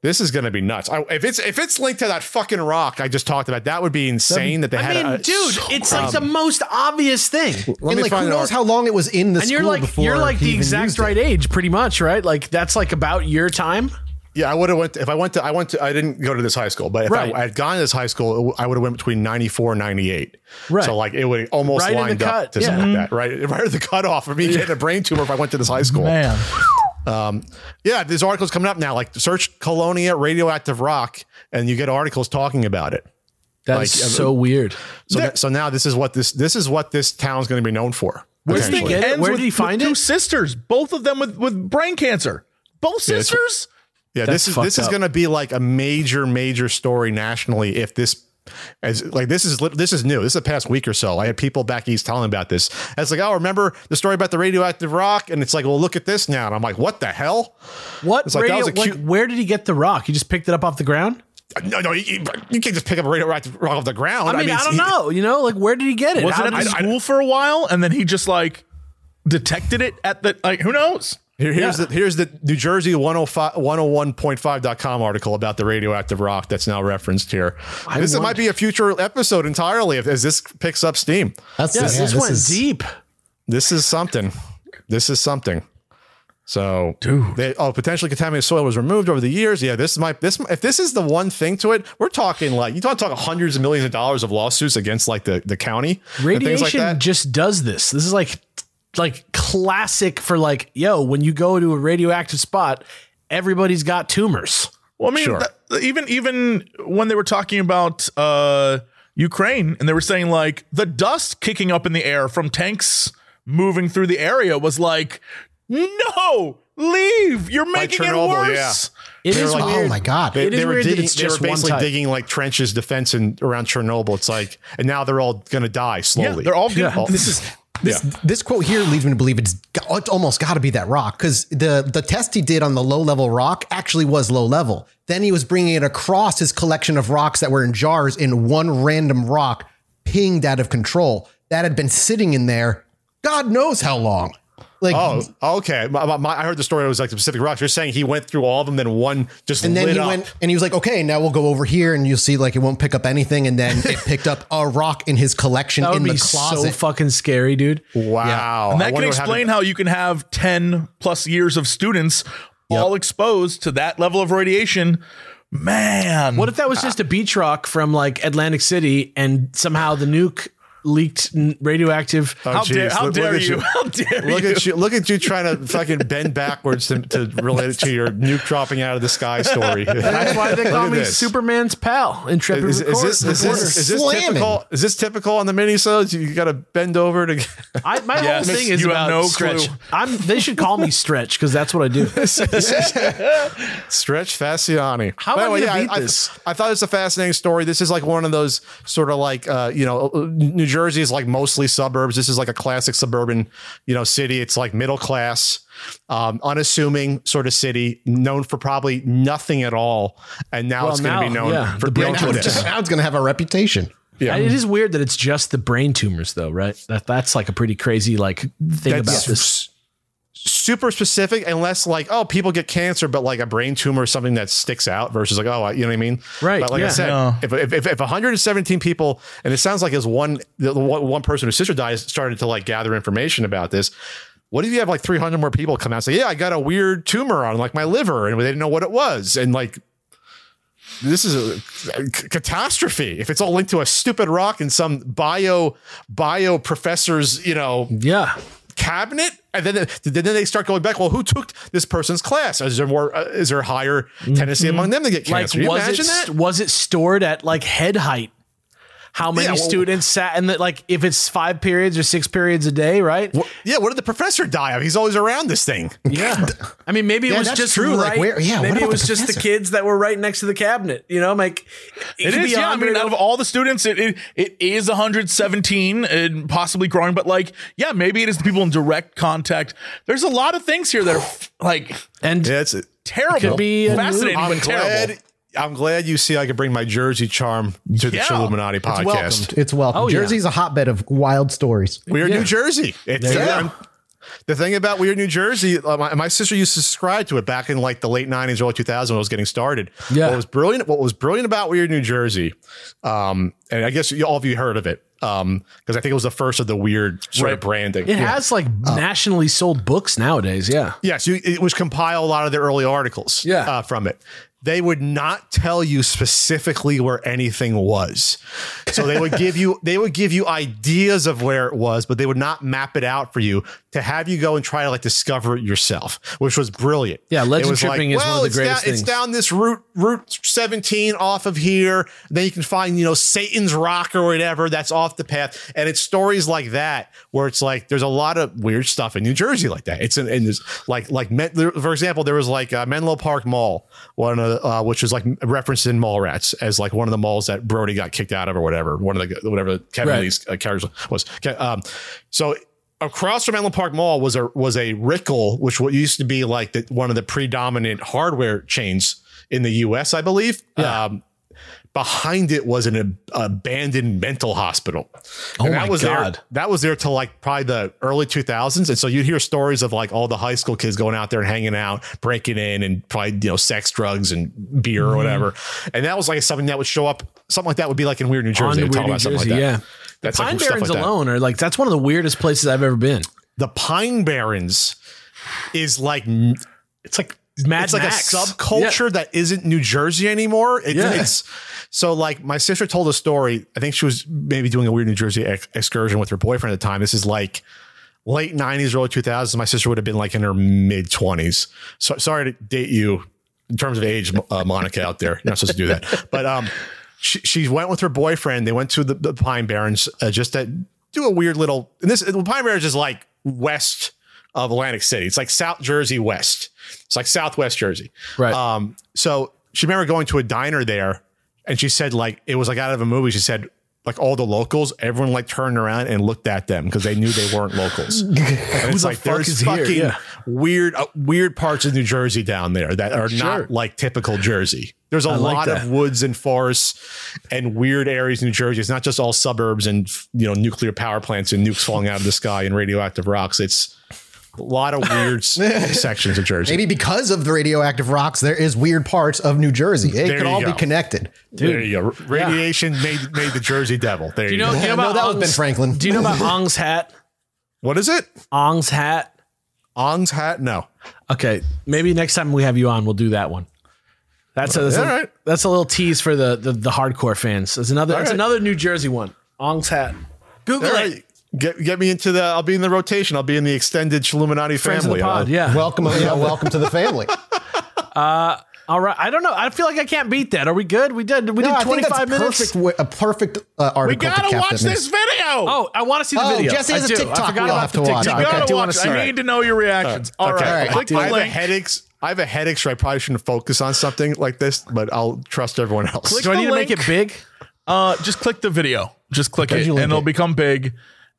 This is going to be nuts. I, if it's if it's linked to that fucking rock I just talked about, that would be insane. that they I had. mean, a, dude, it's like the most obvious thing. Let and me like, who knows the how long it was in the And school you're like before you're like the exact used it. right age, pretty much, right? Like that's like about your time. Yeah, I would have went if I went to I went to I didn't go to this high school, but if Right. I, I had gone to this high school, I would have went between 94 and 98. Right. So like it would almost Right in the lined cut, up to something yeah. like that, right? Right at the cutoff of me getting a brain tumor if I went to this high school. Man, Um, yeah, there's articles coming up now. Like search Colonia radioactive rock, and you get articles talking about it. That's Like, uh, so weird. So that- so now this is what this this is what this town's going to be known for. Where's potentially. the- Get it? Where did he find with Two it? sisters, both of them with with brain cancer. Both sisters. Yeah, That's this is fucked this is going to be like a major major story nationally if this as like this is this is new. This is the past week or so. I had people back east telling about this. And it's like, oh, remember the story about the radioactive rock? And it's like, well, look at this now. And I'm like, what the hell? What It's like, that radio? was a what- cute- where did he get the rock? He just picked it up off the ground. No, no, you, you- you can't just pick up a radioactive rock off the ground. I mean, I, it's- don't he- know. You know, like where did he get it? Was How it at the he- school for a while, and then he just like detected it at the like? Who knows? Here- here's Yeah. the here's the New Jersey 105 101.5.com article about the radioactive rock that's now referenced here. this wonder- might be a future episode entirely if as this picks up steam. That's yeah, yeah, this, went is- deep. This is something. This is something. So, they, oh, potentially contaminated soil was removed over the years. Yeah, this might this if this is the one thing to it, we're talking like you don't talk hundreds of millions of dollars of lawsuits against like the the county and things like Radiation that. just does this. This is like like classic for like, yo, when you go to a radioactive spot, everybody's got tumors. Well, I mean, Sure. th- even even when they were talking about uh, Ukraine, and they were saying like the dust kicking up in the air from tanks moving through the area was like, no, leave. You're making it Chernobyl, worse. It They were is like, weird. Oh my god! They, It is they were weird digging. it's They were just one basically type. digging like trenches, defense, and around Chernobyl. It's like, and now they're all going to die Yeah, slowly. they're all good. Yeah. this is this, this quote here leads me to believe it's, it's almost got to be that rock because the the test he did on the low level rock actually was low level. Then he was bringing it across his collection of rocks that were in jars in one random rock, pinged out of control that had been sitting in there, God knows how long. Like, Oh, okay. My, my- my- I heard the story. It was like the Pacific Rocks. You're saying he went through all of them, then one just and then lit he up. went and he was like, okay, now we'll go over here and you'll see like it won't pick up anything. And then it picked up a rock in his collection That would in be the so fucking scary, dude. Wow, And I that can explain happened- how you can have 10 plus years of students all exposed to that level of radiation. Man. What if that was just a beach rock from like Atlantic City and somehow the nuke leaked radioactive? Oh, how dare, geez. how Look- look dare at you? How dare Look you? at you! Look at you trying to fucking bend backwards to, to relate it to your nuke dropping out of the sky story. That's why they call me this. Superman's pal, intrepid Is, is record- this is this, is this typical? Is this typical on the minisodes? You got to bend over to. I, my Yes, whole thing is you have about no stretch. clue. I'm. They should call me Stretch because that's what I do. Stretch Fasciani. How But am I gonna yeah, beat I, this? I, I thought it was a fascinating story. This is like one of those sort of like uh, you know, New Jersey is like mostly suburbs. This is like a classic suburban, you know, city. It's like middle class, um, unassuming sort of city, known for probably nothing at all. And now Well, it's going to be known yeah, for the being brain to now, it's, now it's going to have a reputation. Yeah. It is weird that it's just the brain tumors, though, right? That that's like a pretty crazy like thing about That's this. S- super specific unless like oh people get cancer but like a brain tumor is something that sticks out versus like oh you know what I mean Right, but like I said Yeah. if, if, if, if 117 people and it sounds like as one the one, one person whose sister dies started to like gather information about this what if you have like 300 more people come out and say yeah I got a weird tumor on like my liver and they didn't know what it was and like this is a, a c- catastrophe if it's all linked to a stupid rock in some bio bio professor's you know yeah. cabinet and then then they start going back well who took this person's class is there more uh, is there a higher tendency among them to get Mm-hmm. Like, cancer you was imagine it that was it stored at like head height? How many Yeah, well- students sat in the like if it's five periods or six periods a day, right? yeah what did the professor die of he's always around this thing Yeah. I mean, maybe it Yeah, was that's just true. Like, where- yeah, maybe it was the just the kids that were right next to the cabinet. You know, like It could is, be yeah. I mean, out of all the students, it, it it is 117 and possibly growing. But like, yeah, maybe it is the people in direct contact. There's a lot of things here that are like and yeah it's terrible, It Could be fascinating, I'm but terrible. Glad I'm glad you see I could bring my Jersey charm to the Yeah. Illuminati It's podcast welcomed. It's welcome. Oh, yeah. A hotbed of wild stories. Weird Yeah. New Jersey. It's, There you uh, the thing about Weird New Jersey, uh, my, my sister used to subscribe to it back in like the late '90s, early 2000s when it was getting started. Yeah. what was brilliant. What was brilliant about Weird New Jersey, um, and I guess you, all of you heard of it, because I think it was the first of the weird sort of Right. branding. it has like Oh. nationally sold books nowadays. Yeah. Yes, you, it was compile a lot of the early articles Yeah. uh, from it. They would not tell you specifically where anything was. So they would give you they would give you ideas of where it was, but they would not map it out for you to have you go and try to like discover it yourself, which was brilliant. Yeah, legend was tripping is one of the greatest down, things. It's down this route route 17 off of here. Then you can find, you know, Satan's Rock or whatever that's off the path. And it's stories like that where it's like there's a lot of weird stuff in New Jersey like that. It's in, and there's like like for example, there was like uh, Menlo Park Mall, one of the, uh, which is like referenced in Mallrats as like one of the malls that Brodie got kicked out of or whatever. One of the whatever Kevin Right. Lee's uh, characters was. Um, so across from Menlo Park Mall was a was a Rickel, which what used to be like the, one of the predominant hardware chains in the U.S. I believe. Um, behind it was an ab- abandoned mental hospital. Oh And that my was God. There, that was there till like probably the early 2000s. And so you'd hear stories of like all the high school kids going out there and hanging out, breaking in and probably, you know, sex, drugs and beer Mm-hmm. or whatever. And that was like something that would show up. Something like that would be like in Weird New Jersey. On They the would talk Weird New Jersey, like that. yeah. That's Pine like Barrens like alone are like that's one of the weirdest places I've ever been. The Pine Barrens is like It's like Mad it's like Max. a subculture that isn't New Jersey anymore. It- Yeah. It's so like my sister told a story. I think she was maybe doing a weird New Jersey ex- excursion with her boyfriend at the time. This is like late '90s, early 2000s. My sister would have been like in her mid 20s. So sorry to date you in terms of age, uh, Monica out there. You're not supposed to do that, but um, she, she went with her boyfriend. They went to the, the Pine Barrens uh, just to do a weird little. And this the Pine Barrens is like west of Atlantic City. It's like South Jersey west. It's like Southwest Jersey. Right. Um, so she remember going to a diner there and she said like it was like out of a movie. She said like all the locals, everyone like turned around and looked at them because they knew they weren't locals. And it's the like fuck there's fucking Yeah. weird uh, weird parts of New Jersey down there that are Sure. not like typical Jersey. There's a I lot that. of woods and forests and weird areas in New Jersey. It's not just all suburbs and you know nuclear power plants and nukes falling out of the sky and radioactive rocks. It's a lot of weird sections of Jersey. Maybe because of the radioactive rocks, there is weird parts of New Jersey. It There could all go. be connected. there you go. Radiation made made the Jersey Devil. There you, Do you know, go. do you know No, about that was Ben Franklin. Do you know about Ong's hat? What is it? Ong's hat. Ong's hat? No. Okay, maybe next time we have you on, we'll do that one. That's a, that's, All a, right. that's a little tease for the the, the hardcore fans. There's another it's right. another New Jersey one. Ong's hat. Google All it. right. Get get me into the. I'll be in the rotation. I'll be in the extended Illuminati Friends of family. the pod. Yeah. Welcome, yeah, welcome to the family. All right. I don't know. I feel like I can't beat that. Are we good? We did. We No, did 25 minutes. perfect. A perfect uh, We gotta to watch this video. Oh, I want to see the Oh, video. Jesse has I a do. TikTok I forgot we'll about have the to watch. TikTok. You you gotta I watch. want to see I it. need to know your reactions. All right, Okay. All right. click the I have a link. headaches. I have a headache, so I probably shouldn't focus on something like this. But I'll trust everyone else. Click Do I the need to make it big? Uh, just click the video. Just click it, and it'll it? become big.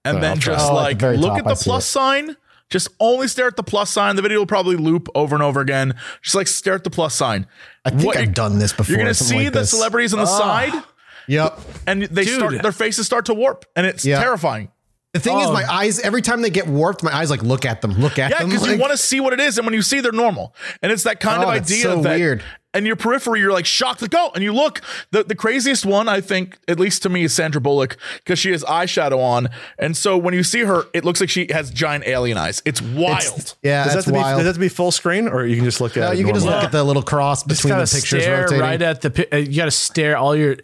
And then just Oh, at the like look top, at the I plus it. sign. Just only stare at the plus sign. The video will probably loop over and over again. Just like stare at the plus sign. I think What I've done this before. You're gonna see like the this. celebrities on the ah. side, Yep. and they Dude. start their faces start to warp, and it's Yeah. terrifying. The thing is, Oh. my eyes every time they get warped, my eyes like look at them, look at Yeah, them. because you want to see what it is, and when you see, they're normal, and it's that kind Oh, of idea so that weird. And your periphery, you're like shocked, like oh, and you look. the The craziest one, I think, at least to me, is Sandra Bullock because she has eyeshadow on, and so when you see her, it looks like she has giant alien eyes. It's wild. It's- yeah, Does that, that's have to be, wild. does that have to be full screen, or you can just look at? No, it you can just normally? look at the little cross Just between the pictures stare rotating. right at the. uh, You got to stare all your.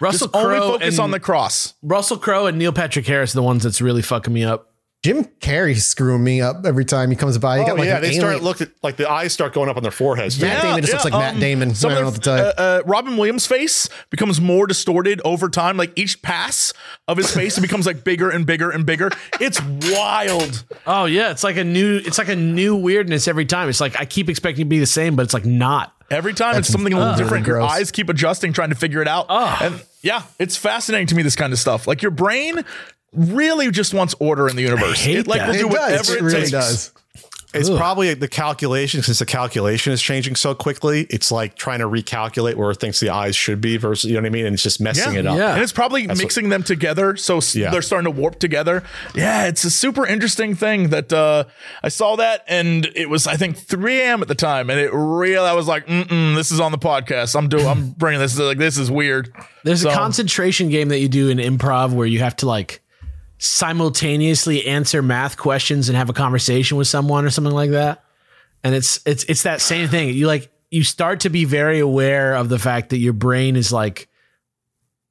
Russell Just only Crowe focus and on the cross. Russell Crowe and Neil Patrick Harris are the ones that's really fucking me up. Jim Carrey's screwing me up every time he comes by. He Oh got like yeah, they alien- start look at like the eyes start going up on their foreheads. Matt Damon just looks like Matt Damon. um, Some I don't know of what to tell the, you. uh, uh, Robin Williams' face becomes more distorted over time. Like each pass of his face, it becomes like bigger and bigger and bigger. It's wild. Oh yeah, it's like a new. It's like a new weirdness every time. It's like I keep expecting to be the same, but it's like not. Every time it's something a little uh, different. really Your eyes keep adjusting, trying to figure it out. And yeah, it's fascinating to me. This kind of stuff, like your brain, really just wants order in the universe. hate it like that. will it do whatever does. it, It really takes. does. It's probably the calculation since the calculation is changing so quickly. It's like trying to recalculate where it thinks the eyes should be versus you know what I mean, and it's just messing Yeah. it up. Yeah. And it's probably mixing them together. So Yeah. they're starting to warp together. Yeah, it's a super interesting thing that uh, I saw that and it was, I think, 3 a.m. at the time. And it real, I was like, mm this is on the podcast. I'm doing, I'm bringing this. Like, this is weird. There's So- a concentration game that you do in improv where you have to like simultaneously answer math questions and have a conversation with someone or something like that. And it's it's it's that same thing. You like you start to be very aware of the fact that your brain is like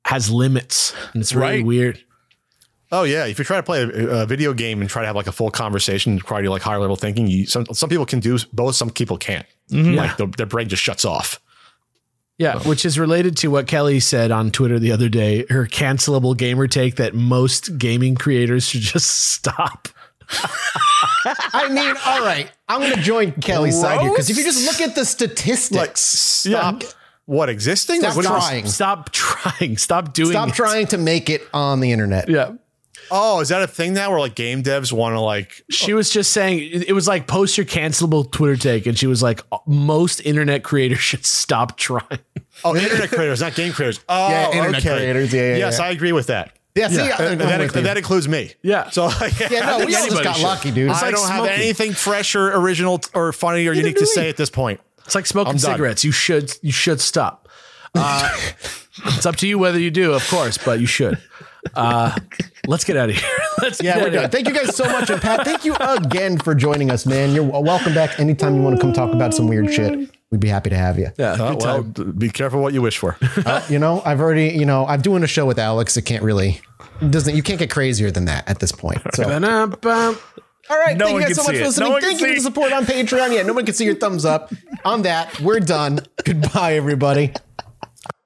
has limits and it's really Right. weird. Oh yeah, if you try to play a, a video game and try to have like a full conversation, require like higher level thinking, you, some some people can do both, some people can't. Mm-hmm. Like the, their brain just shuts off. Yeah, which is related to what Kelly said on Twitter the other day, her cancelable gamer take that most gaming creators should just stop. I mean, all right. I'm going to join Kelly's side here because if you just look at the statistics, Stop. What existing? Stop Like, what do you- trying. Stop trying. Stop doing stop it. trying to make it on the internet. Yeah. Oh, is that a thing now where like game devs want to like? She was just saying it it was like post your cancelable Twitter take, and she was like, most internet creators should stop trying. Oh, internet creators, not game creators. Oh, Yeah, internet okay. creators. Yeah, yeah, yes, yeah. I agree with that. Yeah, see, And I- that, with that includes me. Yeah. So yeah, no, we all just got should. lucky, dude. I like don't have anything fresh or original t- or funny or unique to say at this point. It's like smoking cigarettes. You should you should stop. Uh, it's up to you whether you do, of course, but you should. Uh, let's get out of here. Let's Yeah, we're done. Thank you guys so much. And Pat, thank you again for joining us, man. You're welcome back anytime you want to come talk about some weird shit. We'd be happy to have you. Yeah, Uh, well, be careful what you wish for. You know, I've already, you know, I'm doing a show with Alex. It can't really, it doesn't, you can't get crazier than that at this point. So, all right. No thank one you guys can so much see for it. listening. No one thank you for the support on Patreon. Yeah, no one can see your thumbs up. On that, we're done. Goodbye, everybody.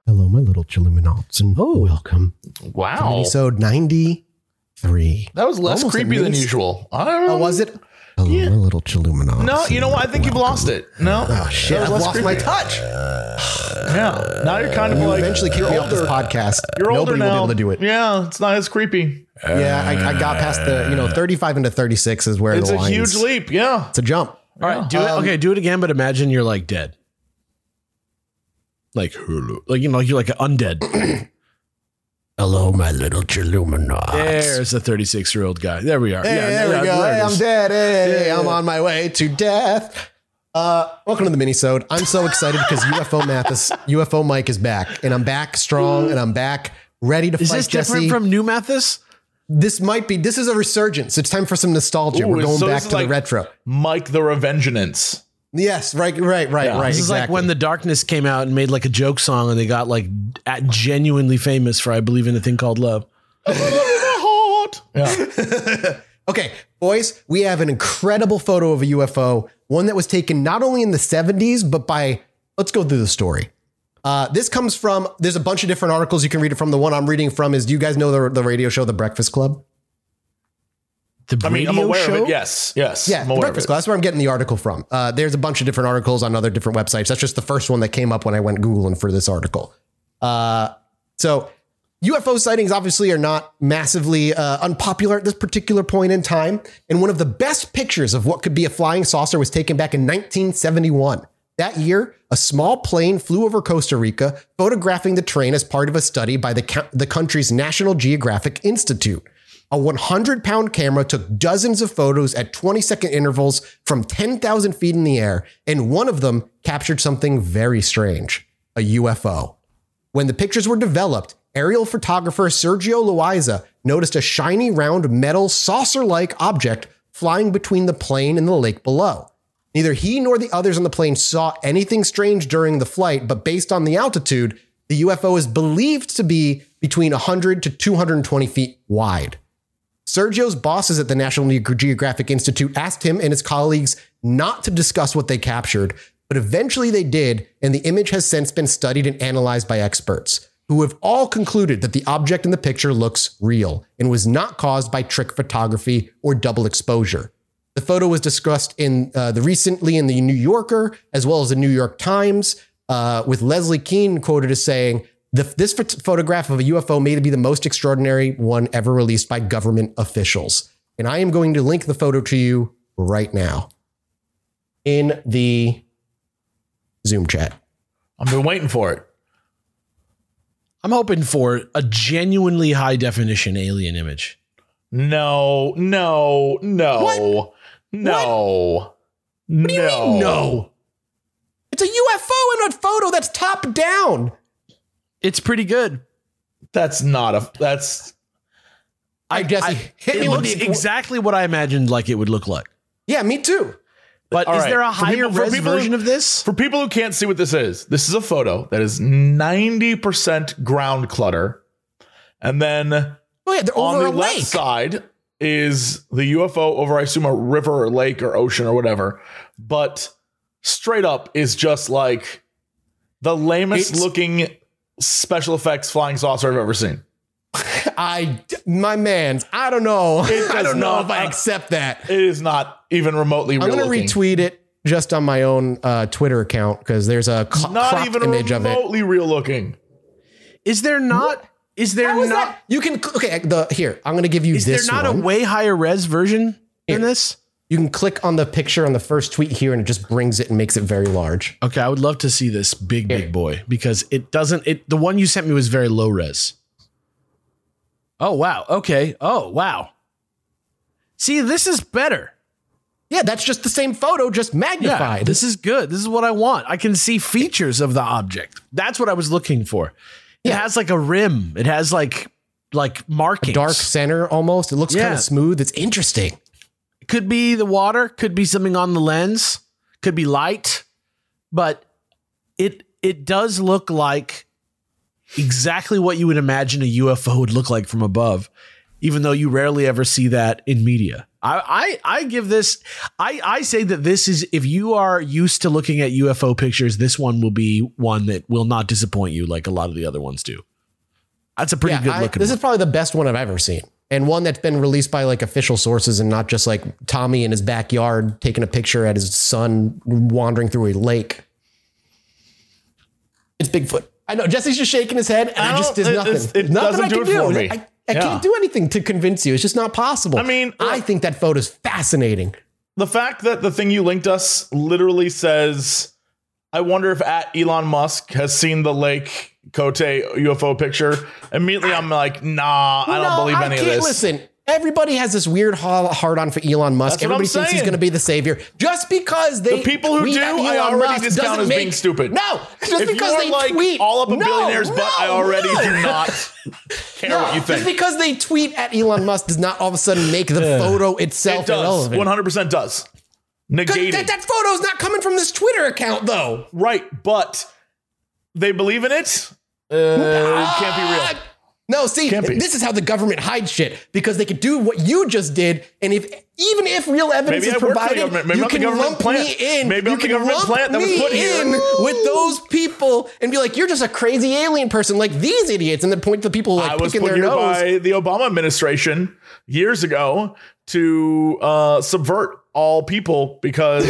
Hello, my little Chiluminauts, and oh, welcome. Wow. Episode 93. That was less Almost creepy than usual. I oh, don't know. Oh, was it? Hello, my little Chiluminauts. No, you know what? I think you've lost it. No. Oh, shit. That I've was less lost my creepy. touch. Yeah. Now you're kind of You like eventually kick me off this older. podcast. You're older Nobody now. will be able to do it. Yeah, it's not as creepy. Yeah, I, I got past the, you know, 35 into 36 is where It's the a line huge is. leap. Yeah. It's a jump. All right, do it. Uh, okay, do it again, but imagine you're like dead. Like, Hulu, like you know, you're like an undead. Hello, my little Chiluminauts. There's a 36 year old guy. There we are. Hey, yeah, there we go. Hey, I'm dead. Hey, Yeah. I'm on my way to death. Uh, welcome to the minisode. I'm so excited because UFO Mathis, UFO Mike is back, and I'm back strong, and I'm back ready to Is fight this Jesse. different from New Mathis? this might be. This is a resurgence. It's time for some nostalgia. Ooh, We're going so back to like- the retro. Mike the Revengeance. Yes, right, right, right, right. This is like when the darkness came out and made like a joke song, and they got like at genuinely famous for "I Believe in a Thing Called Love." Yeah. Okay, boys, we have an incredible photo of a UFO, one that was taken not only in the 70s, but by, let's go through the story. Uh, this comes from, there's a bunch of different articles you can read it from. The one I'm reading from is, do you guys know the, the radio show, The Breakfast Club? The I mean, I'm aware show? of it. Yes. Yes. Yeah, The Breakfast. Club. That's where I'm getting the article from. Uh, there's a bunch of different articles on other different websites. That's just the first one that came up when I went Googling for this article. Uh, so UFO sightings obviously are not massively uh, unpopular at this particular point in time. And one of the best pictures of what could be a flying saucer was taken back in 1971 That year, a small plane flew over Costa Rica, photographing the train as part of a study by the, the country's National Geographic Institute. A 100 pound camera took dozens of photos at 20 second intervals from 10,000 feet in the air, and one of them captured something very strange a UFO. When the pictures were developed, aerial photographer Sergio Loaiza noticed a shiny round metal saucer like object flying between the plane and the lake below. Neither he nor the others on the plane saw anything strange during the flight, but based on the altitude, the UFO is believed to be between 100 to 220 feet wide. Sergio's bosses at the National Geographic Institute asked him and his colleagues not to discuss what they captured, but eventually they did, and the image has since been studied and analyzed by experts, who have all concluded that the object in the picture looks real and was not caused by trick photography or double exposure. The photo was discussed in uh, the recently in the New Yorker as well as the New York Times, uh, with Leslie Kean quoted as saying, the, "This phot- photograph of a UFO may be the most extraordinary one ever released by government officials." And I am going to link the photo to you right now in the Zoom chat. I've been waiting for it. I'm hoping for a genuinely high definition alien image. No, no, no, What? no, What do you no, mean, no? It's a UFO in a photo that's top down. It's pretty good. That's not a. That's I, guess hit It with looks the exactly what I imagined like it would look like. Yeah, me too. But All is right. there a For higher people- res people version of this? for people who can't see what this is. This is a photo that is ninety percent ground clutter, and then Oh yeah, they're on the left lake. side is the UFO over, I assume, a river or lake or ocean or whatever. But straight up is just like the lamest It's- looking special effects flying saucer I've ever seen. I, my man, I don't know. It I don't know not- if I accept that. It is not even remotely I'm gonna looking. retweet it just on my own uh, Twitter account because there's a cl- Not cropped even image of it. remotely real looking. Is there not? Is there How is not? that? You can okay. The here, I'm gonna give you this. Is there not one. a way higher res version Here. than this? You can click on the picture on the first tweet here, and it just brings it and makes it very large. Okay, I would love to see this big, big boy because it doesn't. It the one you sent me was very low res. Oh wow. Okay. Oh wow. See, this is better. Yeah, that's just the same photo, just Yeah, magnified. this is good. This is what I want. I can see features of the object. That's what I was looking for. It Yeah. has like a rim. It has like like markings. dark center almost. It looks kind of smooth. It's interesting. Could be the water, could be something on the lens, could be light, but it it does look like exactly what you would imagine a UFO would look like from above, even though you rarely ever see that in media. I I, I give this I, I say that this is if you are used to looking at UFO pictures, this one will be one that will not disappoint you like a lot of the other ones do. That's a pretty Yeah, good I- looking this one. is probably the best one I've ever seen, and one that's been released by like official sources and not just like Tommy in his backyard taking a picture at his son wandering through a lake. It's Bigfoot. I know Jesse's just shaking his head, and I, I just it- nothing. it nothing doesn't I do can it for me. I, I Yeah. can't do anything to convince you. It's just not possible. I mean, I think that photo is fascinating. the fact that the thing you linked us literally says, I wonder if at Elon Musk has seen the Lake Cote UFO picture. Immediately, I'm like, nah, I don't No, believe I any of can't- this. Listen, everybody has this weird hard on for Elon Musk. That's what I'm Everybody thinks he's going to be the savior. Just because they The people who tweet do, at I Elon already Musk discount doesn't as make- being stupid. No, just if because you are they like tweet all up a No, billionaire's butt, I already no. do not care No, what you think. Just because they tweet at Elon Musk does not all of a sudden make the photo itself It does. irrelevant. 100% does. Negated. That, that photo's not coming from this Twitter account, though. right, but they believe in it. Uh, can't be real. No, see, this is how the government hides shit because they could do what you just did, and if even if real evidence Maybe is I work for the provided, government. Maybe you the can government lump plant. me in. Maybe you I'm the can government lump plant that was put here. in with those people and be like, "You're just a crazy alien person, like these idiots," and then point to the people like I was put their here nose. by the Obama administration years ago to uh, subvert all people because,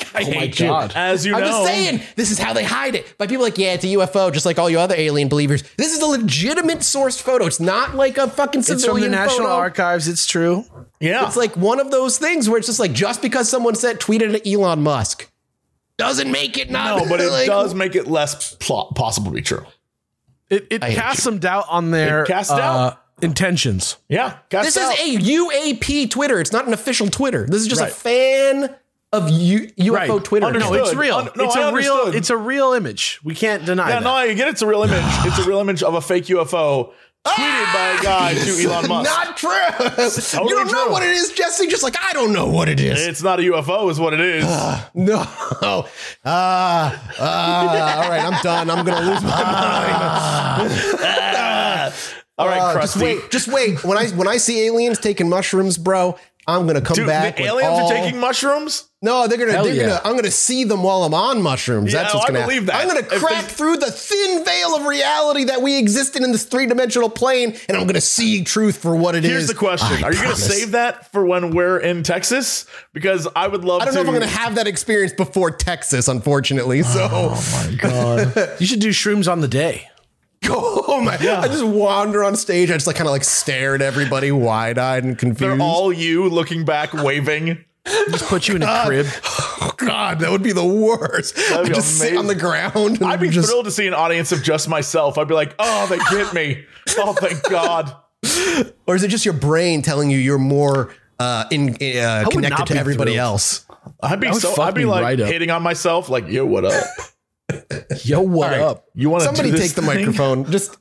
I hate Oh God. as you I'm know, just saying, this is how they hide it. By people like, yeah, it's a UFO, just like all you other alien believers. This is a legitimate sourced photo. It's not like a fucking It's from the National photo. Archives. It's true. yeah, It's like one of those things where it's just like just because someone said tweeted at Elon Musk doesn't make it not. No, but it like- does make it less pl- possible to be true. It, it hate casts some doubt on their cast casts uh, doubt. intentions. Yeah, cast This out. is a UAP Twitter. It's not an official Twitter. This is just Right. a fan of U- UFO Right. Twitter. Understood. No, it's real. Un- no, it's I a real. understood. It's a real image. We can't deny Yeah, that. no, I get it's a real image. It's a real image of a fake UFO tweeted by a guy to Elon Musk. Not true. you don't know what it is, Jesse. Just like I don't know what it is. it's not a UFO, is what it is. No. Ah. ah. all right. I'm done. I'm gonna lose my mind. All right, Uh, just wait. Just wait. When I when I see aliens taking mushrooms, bro, I'm gonna come Dude, back. the aliens all- are taking mushrooms. No, they're gonna. They're yeah. gonna. I'm gonna see them while I'm on mushrooms. Yeah, That's what's oh, I gonna. believe happen. that. I'm gonna If crack they- through the thin veil of reality that we exist in in this three dimensional plane, and I'm gonna see truth for what it is. Here's the question: I Are you going to save that for when we're in Texas? Because I would love. I don't to, know if I'm gonna have that experience before Texas, unfortunately. So, Oh my God! You should do shrooms on the day. oh my! I just wander on stage. I just like kind of like stare at everybody, wide eyed and confused. They're all you looking back, waving. Just put you in a crib. oh God, that would be the worst. I be just sit amazing. on the ground. And I'd be just, thrilled to see an audience of just myself. I'd be like, "Oh, they get me! Oh, thank God!" or is it just your brain telling you you're more uh, in uh, connected to everybody thrilled. else? I'd be so. I'd be like right up. hating on myself. Like, yo, what up? Yo, what right. up? You want to Somebody take the thing? microphone. Just.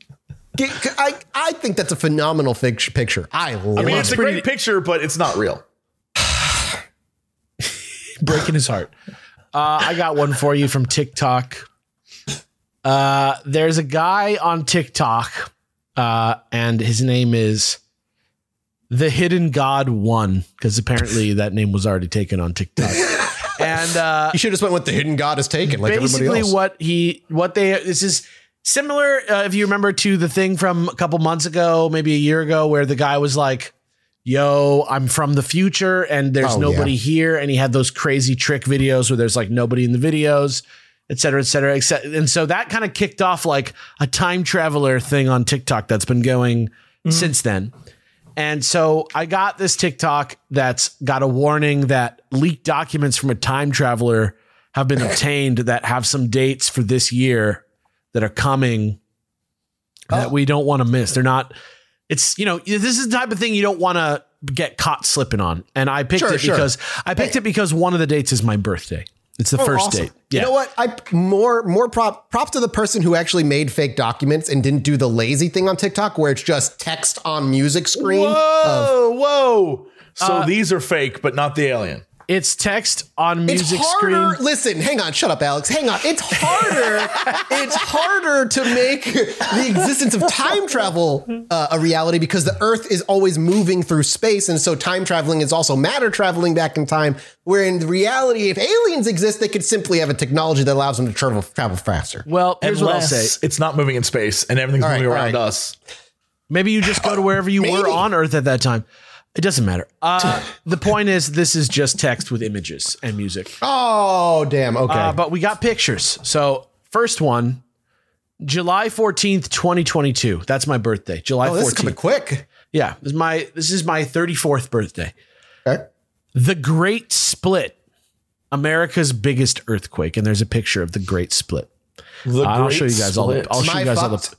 Get, I, I think that's a phenomenal fic- picture. I love I mean, it. it's a great picture, but it's not real. breaking his heart. Uh, I got one for you from TikTok. Uh, there's a guy on TikTok, uh, and his name is the Hidden God One, because apparently that name was already taken on TikTok. And uh, You should have just went with the hidden god is taken, like everybody basically else. what he what they this is similar uh, if you remember to the thing from a couple months ago maybe a year ago where the guy was like yo i'm from the future and there's Oh, nobody yeah. here and he had those crazy trick videos where there's like nobody in the videos et cetera et cetera except, and so that kind of kicked off like a time traveler thing on tiktok that's been going since then and so I got this TikTok that's got a warning that leaked documents from a time traveler have been obtained that have some dates for this year that are coming that oh. we don't want to miss. They're not, it's, you know, this is the type of thing you don't want to get caught slipping on. And I picked Sure, it sure. because I picked it because one of the dates is my birthday. It's the Oh, first awesome. date. Yeah. You know what? I more more prop props to the person who actually made fake documents and didn't do the lazy thing on TikTok where it's just text on music screen. Whoa, whoa! So Uh, these are fake, but not the alien. It's text on It's music harder. screen. Listen, hang on, shut up, Alex. Hang on. It's harder. it's harder to make the existence of time travel uh, a reality because the Earth is always moving through space, and so time traveling is also matter traveling back in time. Where in reality, if aliens exist, they could simply have a technology that allows them to travel travel faster. Well, here's what I'll say. it's not moving in space and everything's All right, moving around right. us. Maybe you just go to wherever you were on Earth at that time. It doesn't matter. Uh, the point is, this is just text with images and music. Oh, damn. Okay. Uh, but we got pictures. So, first one, July 14th, 2022. That's my birthday. July oh, this is coming 14th. quick. Yeah, this is my this is my 34th birthday. Okay. The Great Split, America's biggest earthquake, and there's a picture of the Great Split. The I'll Great show you guys all the. Split. I'll show Am you guys all the. fucked?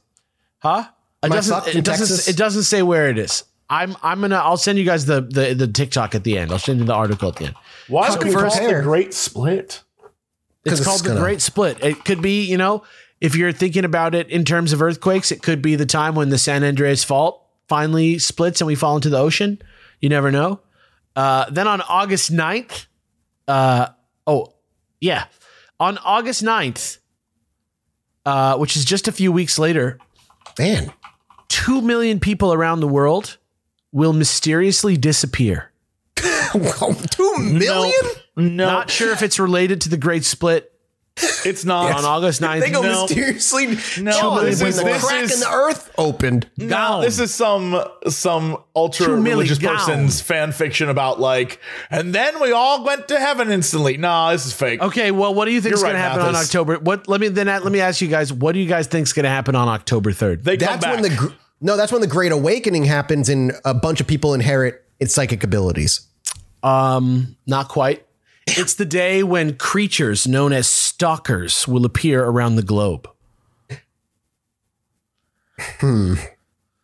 Huh? It doesn't. It doesn't. It doesn't say where it is. I'm. I'm gonna. I'll send you guys the the the TikTok at the end. I'll send you the article at the end. Why is it called the Great Split? It's called the Great Split. It could be, you know, if you're thinking about it in terms of earthquakes, it could be the time when the San Andreas Fault finally splits and we fall into the ocean. You never know. Uh, then on August 9th, uh, oh, yeah, on August 9th, uh, which is just a few weeks later, Man. 2 million people around the world will mysteriously disappear. Two million? No, Not sure if it's related to the Great Split it's not. on August 9th. They go No. mysteriously. No, John, this when is- the this crack is- in the earth opened. No, Gone. this is some some ultra religious gone. person's fan fiction about like, and then we all went to heaven instantly. Nah, this is fake. Okay, well, what do you think is You're going right, to happen on October? What? Let me then. Let me ask you guys. What do you guys think is going to happen on October third? They come That's back. when the gr- no. That's when the Great Awakening happens, and a bunch of people inherit its psychic abilities. Um, not quite. It's the day when creatures known as stalkers will appear around the globe. Hmm.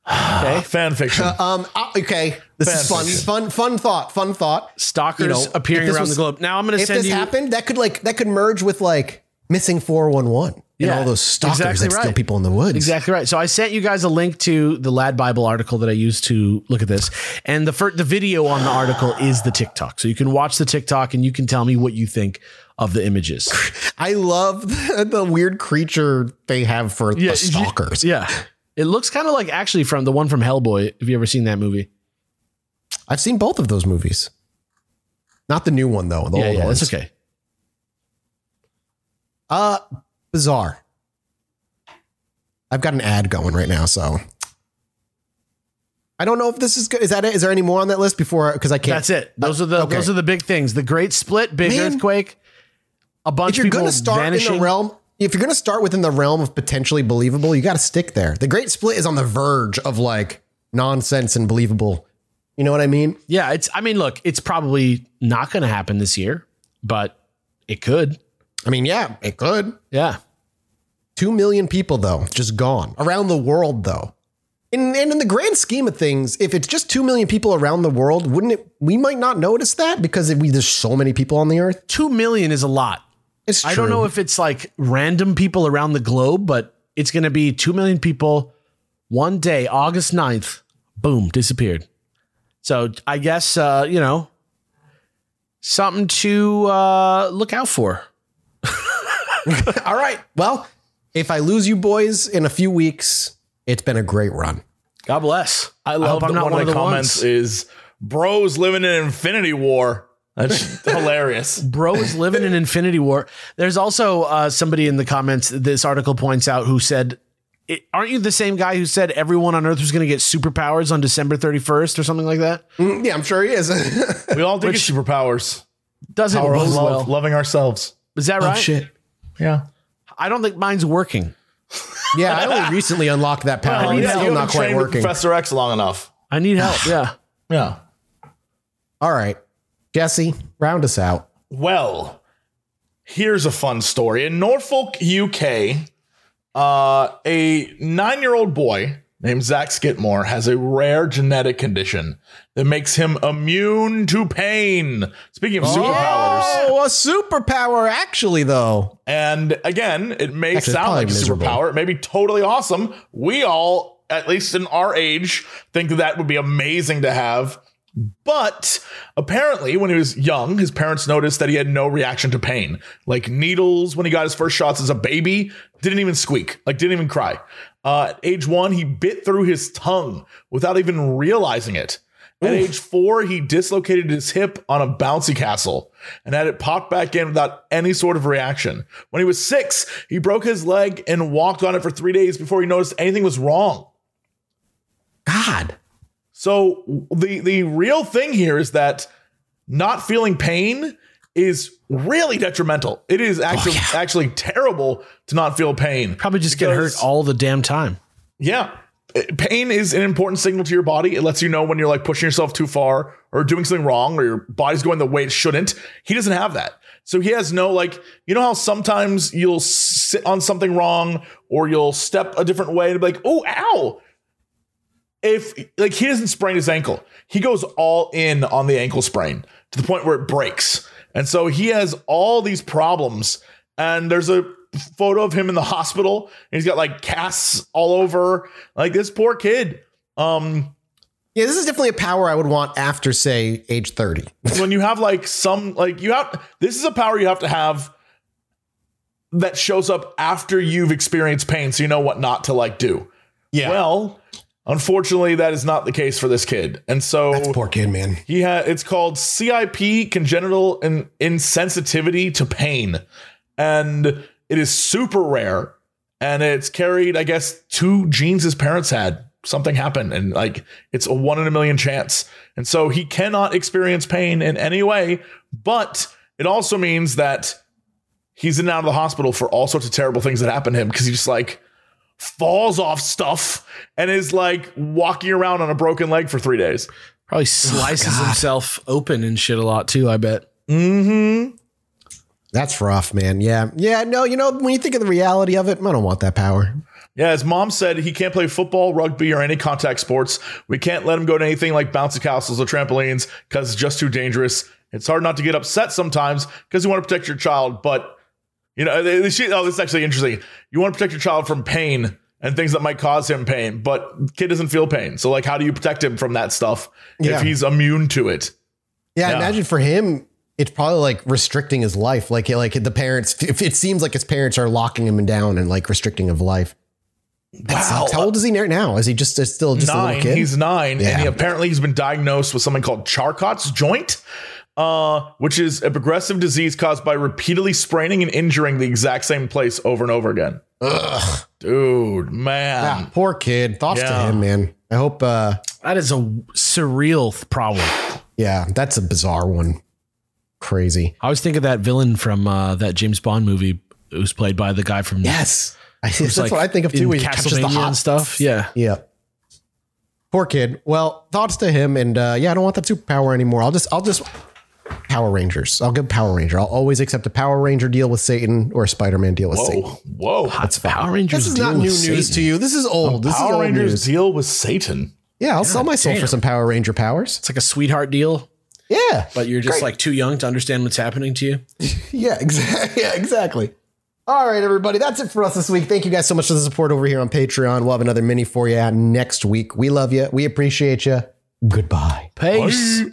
Okay. Fan fiction. Um. uh, Okay. This is fun. Fanfiction. Fun. Fun thought. Fun thought. Stalkers You know, appearing around was- the globe. Now I'm going to send you. If this happened, that could like that could merge with like missing four one one and Yeah, all those stalkers exactly that steal people in the woods. Exactly right. So I sent you guys a link to the Lad Bible article that I used to look at this, and the the video on the article is the TikTok. So you can watch the TikTok and you can tell me what you think of the images. I love the, the weird creature they have for Yeah, the stalkers. Yeah, it looks kind of like actually from the one from Hellboy. Have you ever seen that movie? I've seen both of those movies. Not the new one though. The yeah, old yeah, ones. that's okay. Uh, bizarre. I've got an ad going right now, so I don't know if this is good. Is that it? Is there any more on that list before? Because I can't. That's it. Those are the uh, okay. those are the big things. The Great Split, big Man. earthquake, a bunch If you're of people going to start vanishing. in the realm, if you're going to start within the realm of potentially believable, you got to stick there. The Great Split is on the verge of like nonsense and believable. You know what I mean? yeah, it's. I mean, look, it's probably not going to happen this year, but it could. I mean, yeah, it could. Yeah. Two million people though, just gone around the world though. And, and in the grand scheme of things, if it's just two million people around the world, wouldn't it? We might not notice that because we there's so many people on the earth. Two million is a lot. It's true. I don't know if it's like random people around the globe, but it's going to be 2 million people one day, August 9th, boom, disappeared. So I guess, uh, you know, something to uh, look out for. All right. Well, if I lose you boys in a few weeks, it's been a great run. God bless. I love hope I'm that not one, of the, comments ones. is bros living in Infinity War. That's hilarious. Bro is living in Infinity War. There's also uh, somebody in the comments, this article points out, who said, it, Aren't you the same guy who said everyone on Earth was going to get superpowers on December 31st or something like that? Mm, Yeah, I'm sure he is. We all do get superpowers. Doesn't Power love, well. loving ourselves. Is that right? oh shit. Yeah. I don't think mine's working. Yeah, I only recently unlocked that power. need it's help. still not quite working. Professor X long enough. I need help. Yeah. Yeah. All right, Jesse, round us out. Well, here's a fun story. In Norfolk, UK, uh, a nine year old boy named Zach Skidmore has a rare genetic condition that makes him immune to pain. Speaking of superpowers, Oh, a superpower, actually, though. and again, it may Actually, sound like a miserable. superpower. It may be totally awesome. We all, at least in our age, think that that would be amazing to have. But apparently, when he was young, his parents noticed that he had no reaction to pain. Like needles, when he got his first shots as a baby, didn't even squeak, like didn't even cry. Uh, at age one, he bit through his tongue without even realizing it. At age four, he dislocated his hip on a bouncy castle and had it popped back in without any sort of reaction. When he was six, he broke his leg and walked on it for three days before he noticed anything was wrong. God. So the the real thing here is that not feeling pain is really detrimental. It is oh, actually actually terrible to not feel pain. Probably just get hurt all the damn time. Yeah. Pain is an important signal to your body. It lets you know when you're like pushing yourself too far or doing something wrong or your body's going the way it shouldn't. He doesn't have that. So he has no like, you know how sometimes you'll sit on something wrong or you'll step a different way to be like, oh, ow. If like he doesn't sprain his ankle, he goes all in on the ankle sprain to the point where it breaks. And so he has all these problems. And there's a photo of him in the hospital. And he's got like casts all over. Like this poor kid. Um, Yeah, this is definitely a power I would want after, say, age 30. when you have like some like you have this is a power you have to have that shows up after you've experienced pain so you know what not to like do. Yeah. Well, unfortunately that is not the case for this kid. And so Poor kid, man. he had it's called CIP congenital and insensitivity to pain. And it is super rare. And it's carried, I guess, two genes his parents had. Something happened, and like it's a one in a million chance. And so he cannot experience pain in any way, but it also means that he's in and out of the hospital for all sorts of terrible things that happen to him because he just like falls off stuff and is like walking around on a broken leg for three days. Probably slices himself open and shit a lot too, I bet. Mm-hmm. That's rough, man. Yeah. Yeah. No, you know, when you think of the reality of it, I don't want that power. Yeah, as mom said, he can't play football, rugby, or any contact sports. We can't let him go to anything like bouncy castles or trampolines because it's just too dangerous. It's hard not to get upset sometimes because you want to protect your child, but you know, she- oh, this is actually interesting. You want to protect your child from pain and things that might cause him pain, but kid doesn't feel pain. So, like, how do you protect him from that stuff Yeah. if he's immune to it? Yeah, Yeah. imagine for him, it's probably like restricting his life. Like, like the parents, it seems like his parents are locking him down and like restricting his life. That sucks. How old is he now? Is he just is still just a nine. little kid? He's nine, Yeah. and he apparently he's been diagnosed with something called Charcot's joint, uh, which is a progressive disease caused by repeatedly spraining and injuring the exact same place over and over again. Ugh. Dude, man. Ah, poor kid. Thoughts to him, man. I hope. uh That is a surreal th- problem. Yeah, that's a bizarre one. Crazy. I always think of that villain from uh, that James Bond movie who was played by the guy from Yes, I, who's that's like what I think of too. When he catches the Castlevania hot and stuff. Yeah. Yeah. Poor kid. Well, thoughts to him, and uh, yeah, I don't want that superpower anymore. I'll just, I'll just Power Rangers. I'll give Power Ranger. I'll always accept a Power Ranger deal with Satan or a Spider-Man deal with Satan. Whoa, whoa. That's fine. Power Rangers This is deal not new with news Satan. to you. This is old. This is Power old Rangers news. deal with Satan. Yeah, I'll sell my soul for some Power Ranger powers. It's like a sweetheart deal, Yeah, but you're just Great. like too young to understand what's happening to you. Yeah, exactly. Yeah, exactly. All right, everybody. That's it for us this week. Thank you guys so much for the support over here on Patreon. We'll have another mini for you next week. We love you. We appreciate you. Goodbye. Peace. Bye.